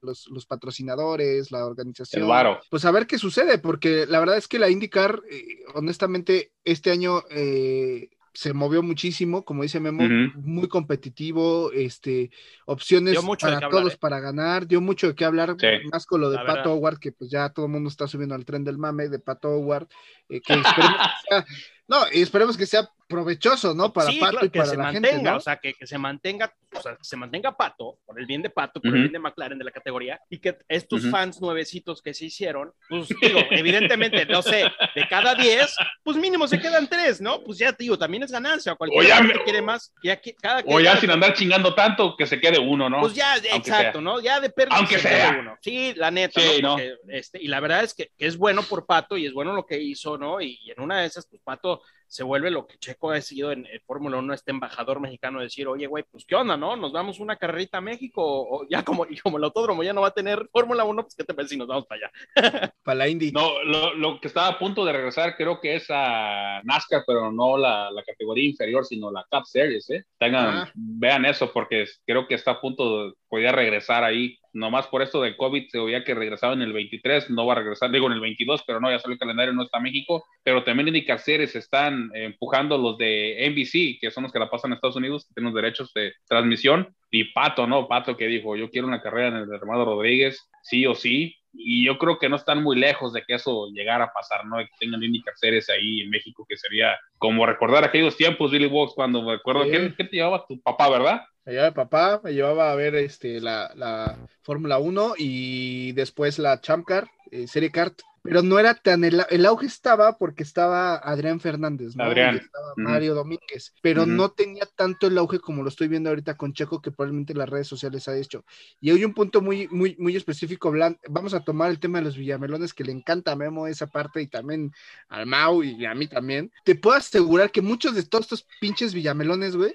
los, los patrocinadores, la organización. El varo. Pues a ver qué sucede, porque la verdad es que la IndyCar, eh, honestamente, este año eh, se movió muchísimo, como dice Memo, muy competitivo, este, opciones para hablar, todos ¿eh? para ganar, dio mucho de qué hablar, Sí. más con lo de verdad. Howard, que pues ya todo el mundo está subiendo al tren del mame de Pato Howard, eh, que [laughs] esperemos que sea, no, y esperemos que sea provechoso, ¿no? Para sí, Pato claro, y que para se la mantenga, gente, ¿no? o sea, que, que se mantenga, o sea, que se mantenga Pato, por el bien de Pato, por el Ujú. bien de McLaren de la categoría, y que estos Ujú. fans nuevecitos que se hicieron, pues digo, evidentemente, no sé, de cada 10, pues mínimo se quedan 3, ¿no? Pues ya te digo, también es ganancia, cualquier O ya me- quiere más, ya que, cada O ya cada- sin andar chingando tanto, que se quede uno, ¿no? Pues ya, Aunque exacto, sea. ¿no? Ya de perder Aunque sea. uno. Sí, la neta, Sí, ¿no? ¿no? Porque, este, y la verdad es que, que es bueno por Pato y es bueno lo que hizo, ¿no? Y, y en una de esas, pues Pato se vuelve lo que Checo ha sido en, en Fórmula 1, este embajador mexicano, decir, oye, güey, pues qué onda, ¿no? Nos vamos una carrerita a México, o, ya como, y como el autódromo ya no va a tener Fórmula 1, pues qué te parece si nos vamos para allá. [laughs] Para la Indy. No, lo, lo que está a punto de regresar creo que es a NASCAR, pero no la, la categoría inferior, sino la Cup Series, ¿eh? Tengan, Ah. vean eso porque creo que está a punto de, podía regresar ahí. Nomás por esto del COVID se oía que regresaba en el 23, no va a regresar, digo en el 22, pero no, ya salió el calendario, no está México. Pero también IndyCar Series están eh, empujando los de NBC, que son los que la pasan en Estados Unidos, que tienen los derechos de transmisión. Y Pato, ¿no? Pato que dijo, yo quiero una carrera en el de Armando Rodríguez, sí o sí. Y yo creo que no están muy lejos de que eso llegara a pasar, ¿no? Que tengan IndyCar Series ahí en México, que sería como recordar aquellos tiempos, Billy Box, cuando me acuerdo, Sí. ¿qué, qué te llevaba tu papá, verdad? Me llevaba papá, me llevaba a ver este, la, la Fórmula 1 y después la Champ Car, eh, Serie Kart. Pero no era tan, el, el auge estaba porque estaba Adrián Fernández, ¿no? Adrián. Y estaba. Mario Domínguez, pero no tenía tanto el auge como lo estoy viendo ahorita con Checo, que probablemente las redes sociales ha hecho. Y hay un punto muy, muy, muy específico, Blan. Vamos a tomar el tema de los Villamelones, que le encanta a Memo esa parte y también al Mau y a mí también. Te puedo asegurar que muchos de todos estos pinches Villamelones, güey,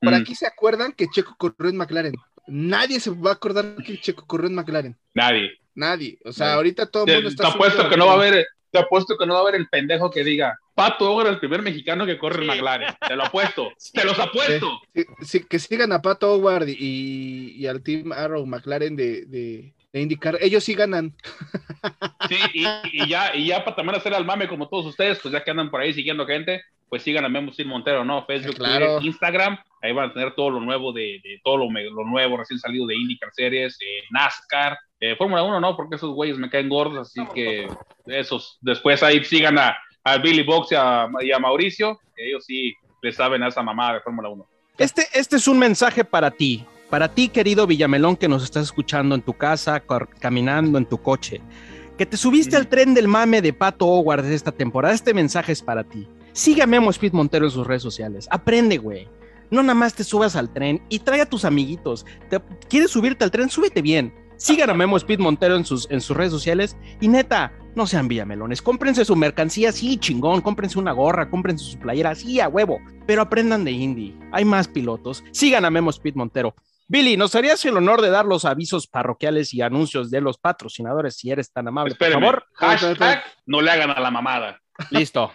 por aquí se acuerdan que Checo corrió en McLaren. Nadie se va a acordar que Checo corrió en McLaren. Nadie. Nadie. O sea, ahorita todo el mundo está. te apuesto que no va a haber, te apuesto que no va a haber el pendejo que diga, Pato Howard el primer mexicano que corre en Sí. McLaren. Te lo apuesto, [laughs] te los apuesto. Sí, sí, que sigan a Pato Howard y, y al Team Arrow McLaren de, de, de IndyCar. Ellos sí ganan. [laughs] Sí, y, y ya, y ya para también hacer al mame como todos ustedes, pues ya que andan por ahí siguiendo gente, pues sigan a Memo Steel Montero, ¿no? Facebook, Claro. Twitter, Instagram, ahí van a tener todo lo nuevo de, de todo lo, me- lo nuevo recién salido de IndyCar Series, eh, NASCAR, eh, Fórmula 1, ¿no? Porque esos güeyes me caen gordos, así que esos, después ahí sigan a, a Billy Box y a, y a Mauricio, que ellos sí le saben a esa mamada de Fórmula 1. Este, este es un mensaje para ti, para ti, querido Villamelón, que nos estás escuchando en tu casa, caminando en tu coche, que te subiste Mm. al tren del mame de Pato Howard de esta temporada. Este mensaje es para ti. Sigue a Memo Speed Montero en sus redes sociales. Aprende, güey. No nada más te subas al tren y trae a tus amiguitos. Te- ¿Quieres subirte al tren? Súbete bien. Sigan a Memo Speed Montero en sus, en sus redes sociales y neta, no sean villamelones. Cómprense su mercancía, sí, chingón. Cómprense una gorra, cómprense su playera, sí, a huevo. Pero aprendan de indie. Hay más pilotos. Sigan a Memo Speed Montero. Billy, ¿nos harías el honor de dar los avisos parroquiales y anuncios de los patrocinadores si eres tan amable? Por favor. hashtag no le hagan a la mamada. Listo.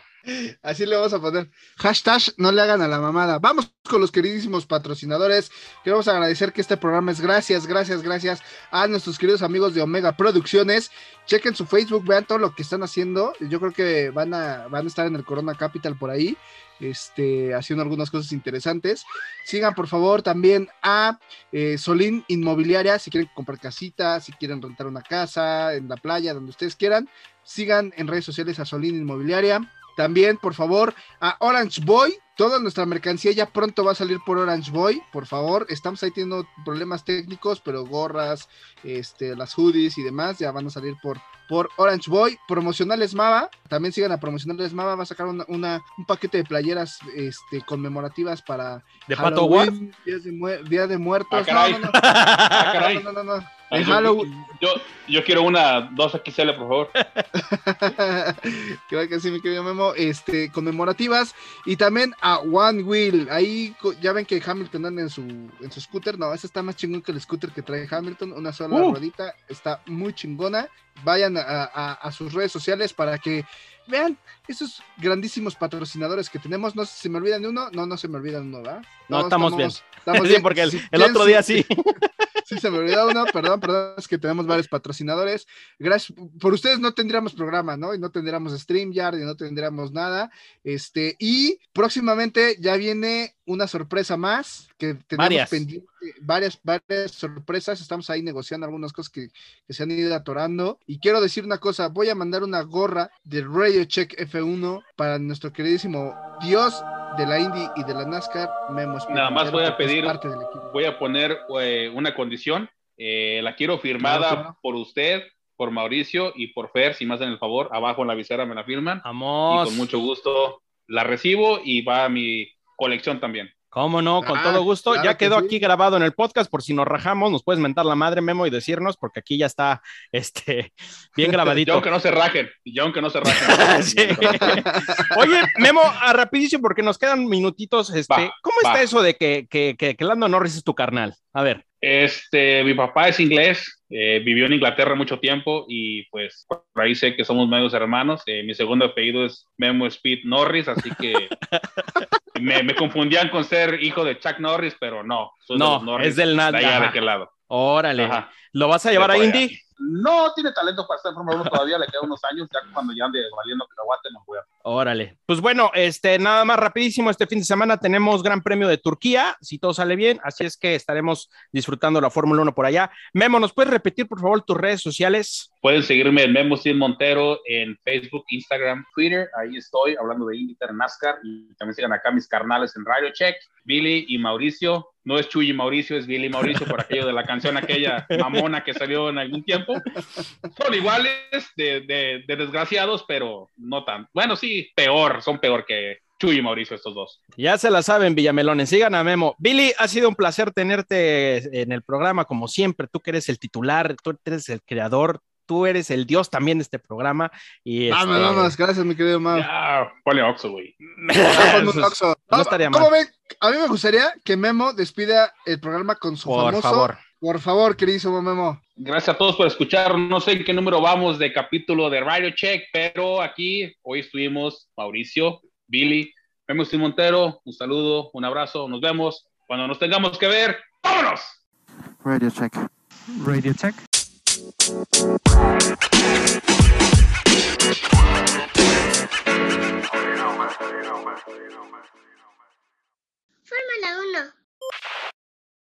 Así le vamos a poner. Hashtag no le hagan a la mamada. Vamos con los queridísimos patrocinadores. Queremos agradecer que este programa es gracias, gracias, gracias a nuestros queridos amigos de Omega Producciones. Chequen su Facebook, vean todo lo que están haciendo. Yo creo que van a, van a estar en el Corona Capital por ahí. Este, haciendo algunas cosas interesantes. Sigan por favor también a eh, Solín Inmobiliaria si quieren comprar casita, si quieren rentar una casa en la playa, donde ustedes quieran. Sigan en redes sociales a Solín Inmobiliaria. También, por favor, a Orange Boy. Toda nuestra mercancía ya pronto va a salir por Orange Boy, por favor. Estamos ahí teniendo problemas técnicos, pero gorras, este, las hoodies y demás ya van a salir por, por Orange Boy. Promocionales Mava, también sigan a Promocionales Mava, va a sacar una, una- un paquete de playeras este, conmemorativas para ¿De Pato Ward? Halloween, de, Día de Muertos. Ah, caray. no, no, no. Ah, caray. No, no, no, no. De yo- Halloween. Yo, yo quiero una 2XL, por favor. [laughs] Creo que sí, mi querido Memo. Este, conmemorativas. Y también a One Wheel. Ahí ya ven que Hamilton anda en su, en su scooter. No, ese está más chingón que el scooter que trae Hamilton. Una sola Uh. ruedita. Está muy chingona. Vayan a, a- a sus redes sociales para que vean esos grandísimos patrocinadores que tenemos. No sé si se me olvidan de uno. No, no se me olvidan uno, ¿verdad? No, estamos bien. estamos [laughs] Sí, porque el, el otro día sí. [laughs] Sí, se me olvidó uno, perdón, perdón, es que tenemos varios patrocinadores. Gracias, por ustedes no tendríamos programa, ¿no? Y no tendríamos StreamYard y no tendríamos nada. Este, y próximamente ya viene una sorpresa más que tenemos Varias. pendiente, varias, varias sorpresas. Estamos ahí negociando algunas cosas que, que se han ido atorando. Y quiero decir una cosa: voy a mandar una gorra de Radio Check F1 para nuestro queridísimo Dios de la Indy y de la NASCAR, Memo Espinosa, Nada más voy a pedir- parte del equipo. Voy a poner eh, una condición. Eh, la quiero firmada Claro, claro. por usted, por Mauricio y por Fer, si me hacen el favor. Abajo en la visera me la firman. Y Vamos. con mucho gusto la recibo y va a mi colección también. ¿Cómo no? Con Ah, todo gusto. claro ya que quedó sí. aquí grabado en el podcast por si nos rajamos, nos puedes mentar la madre, Memo, y decirnos, porque aquí ya está [laughs] este, bien [laughs] grabadito. aunque no se rajen, y aunque no se rajen. [laughs] Sí. Oye, Memo, a rapidísimo, porque nos quedan minutitos. Este, Va, ¿Cómo está eso de que, que, que, que Lando Norris es tu carnal? A ver. Este, mi papá es inglés, eh, vivió en Inglaterra mucho tiempo y pues por ahí sé que somos medios hermanos. Eh, mi segundo apellido es Memo Speed Norris, así que [laughs] me, me confundían con ser hijo de Chuck Norris, pero no. soy de No, los Norris, es del de Nalga. de aquel lado. Órale. Ajá. ¿Lo vas a llevar a Indy? No tiene talento para estar en Fórmula 1 todavía, le quedan unos años, ya cuando ya ande valiendo cacahuate nos voy a... Órale. Pues bueno, este, nada más rapidísimo, este fin de semana tenemos Gran Premio de Turquía, si todo sale bien, así es que estaremos disfrutando la Fórmula 1 por allá. Memo, ¿nos puedes repetir, por favor, tus redes sociales? Pueden seguirme en Memo Steve Montero en Facebook, Instagram, Twitter. Ahí estoy hablando de IndyCar, NASCAR. Y también sigan acá mis carnales en Radio Check, Billy y Mauricio. No es Chuy y Mauricio, es Billy Mauricio por aquello de la canción aquella mamona que salió en algún tiempo. Son iguales de, de- de desgraciados, pero no tan. Bueno, sí, peor, son peor que Chuy y Mauricio estos dos. Ya se la saben, Villamelones, sigan a Memo. Billy, ha sido un placer tenerte en el programa, como siempre, tú que eres el titular, tú eres el creador, tú eres el dios también de este programa. Y Vamos, este, vamos, gracias, mi querido Mau. Ya, ponle Oxo, güey. [laughs] No estaría ¿Cómo mal. ven? A mí me gustaría que Memo despida el programa con su Por famoso. favor. Por favor, queridísimo Memo. Gracias a todos por escuchar. No sé en qué número vamos de capítulo de Radio Check, pero aquí hoy estuvimos Mauricio, Billy, Memo Steve Montero. Un saludo, un abrazo, nos vemos. Cuando nos tengamos que ver, ¡vámonos! Radio check. Radio check. Fórmula 1.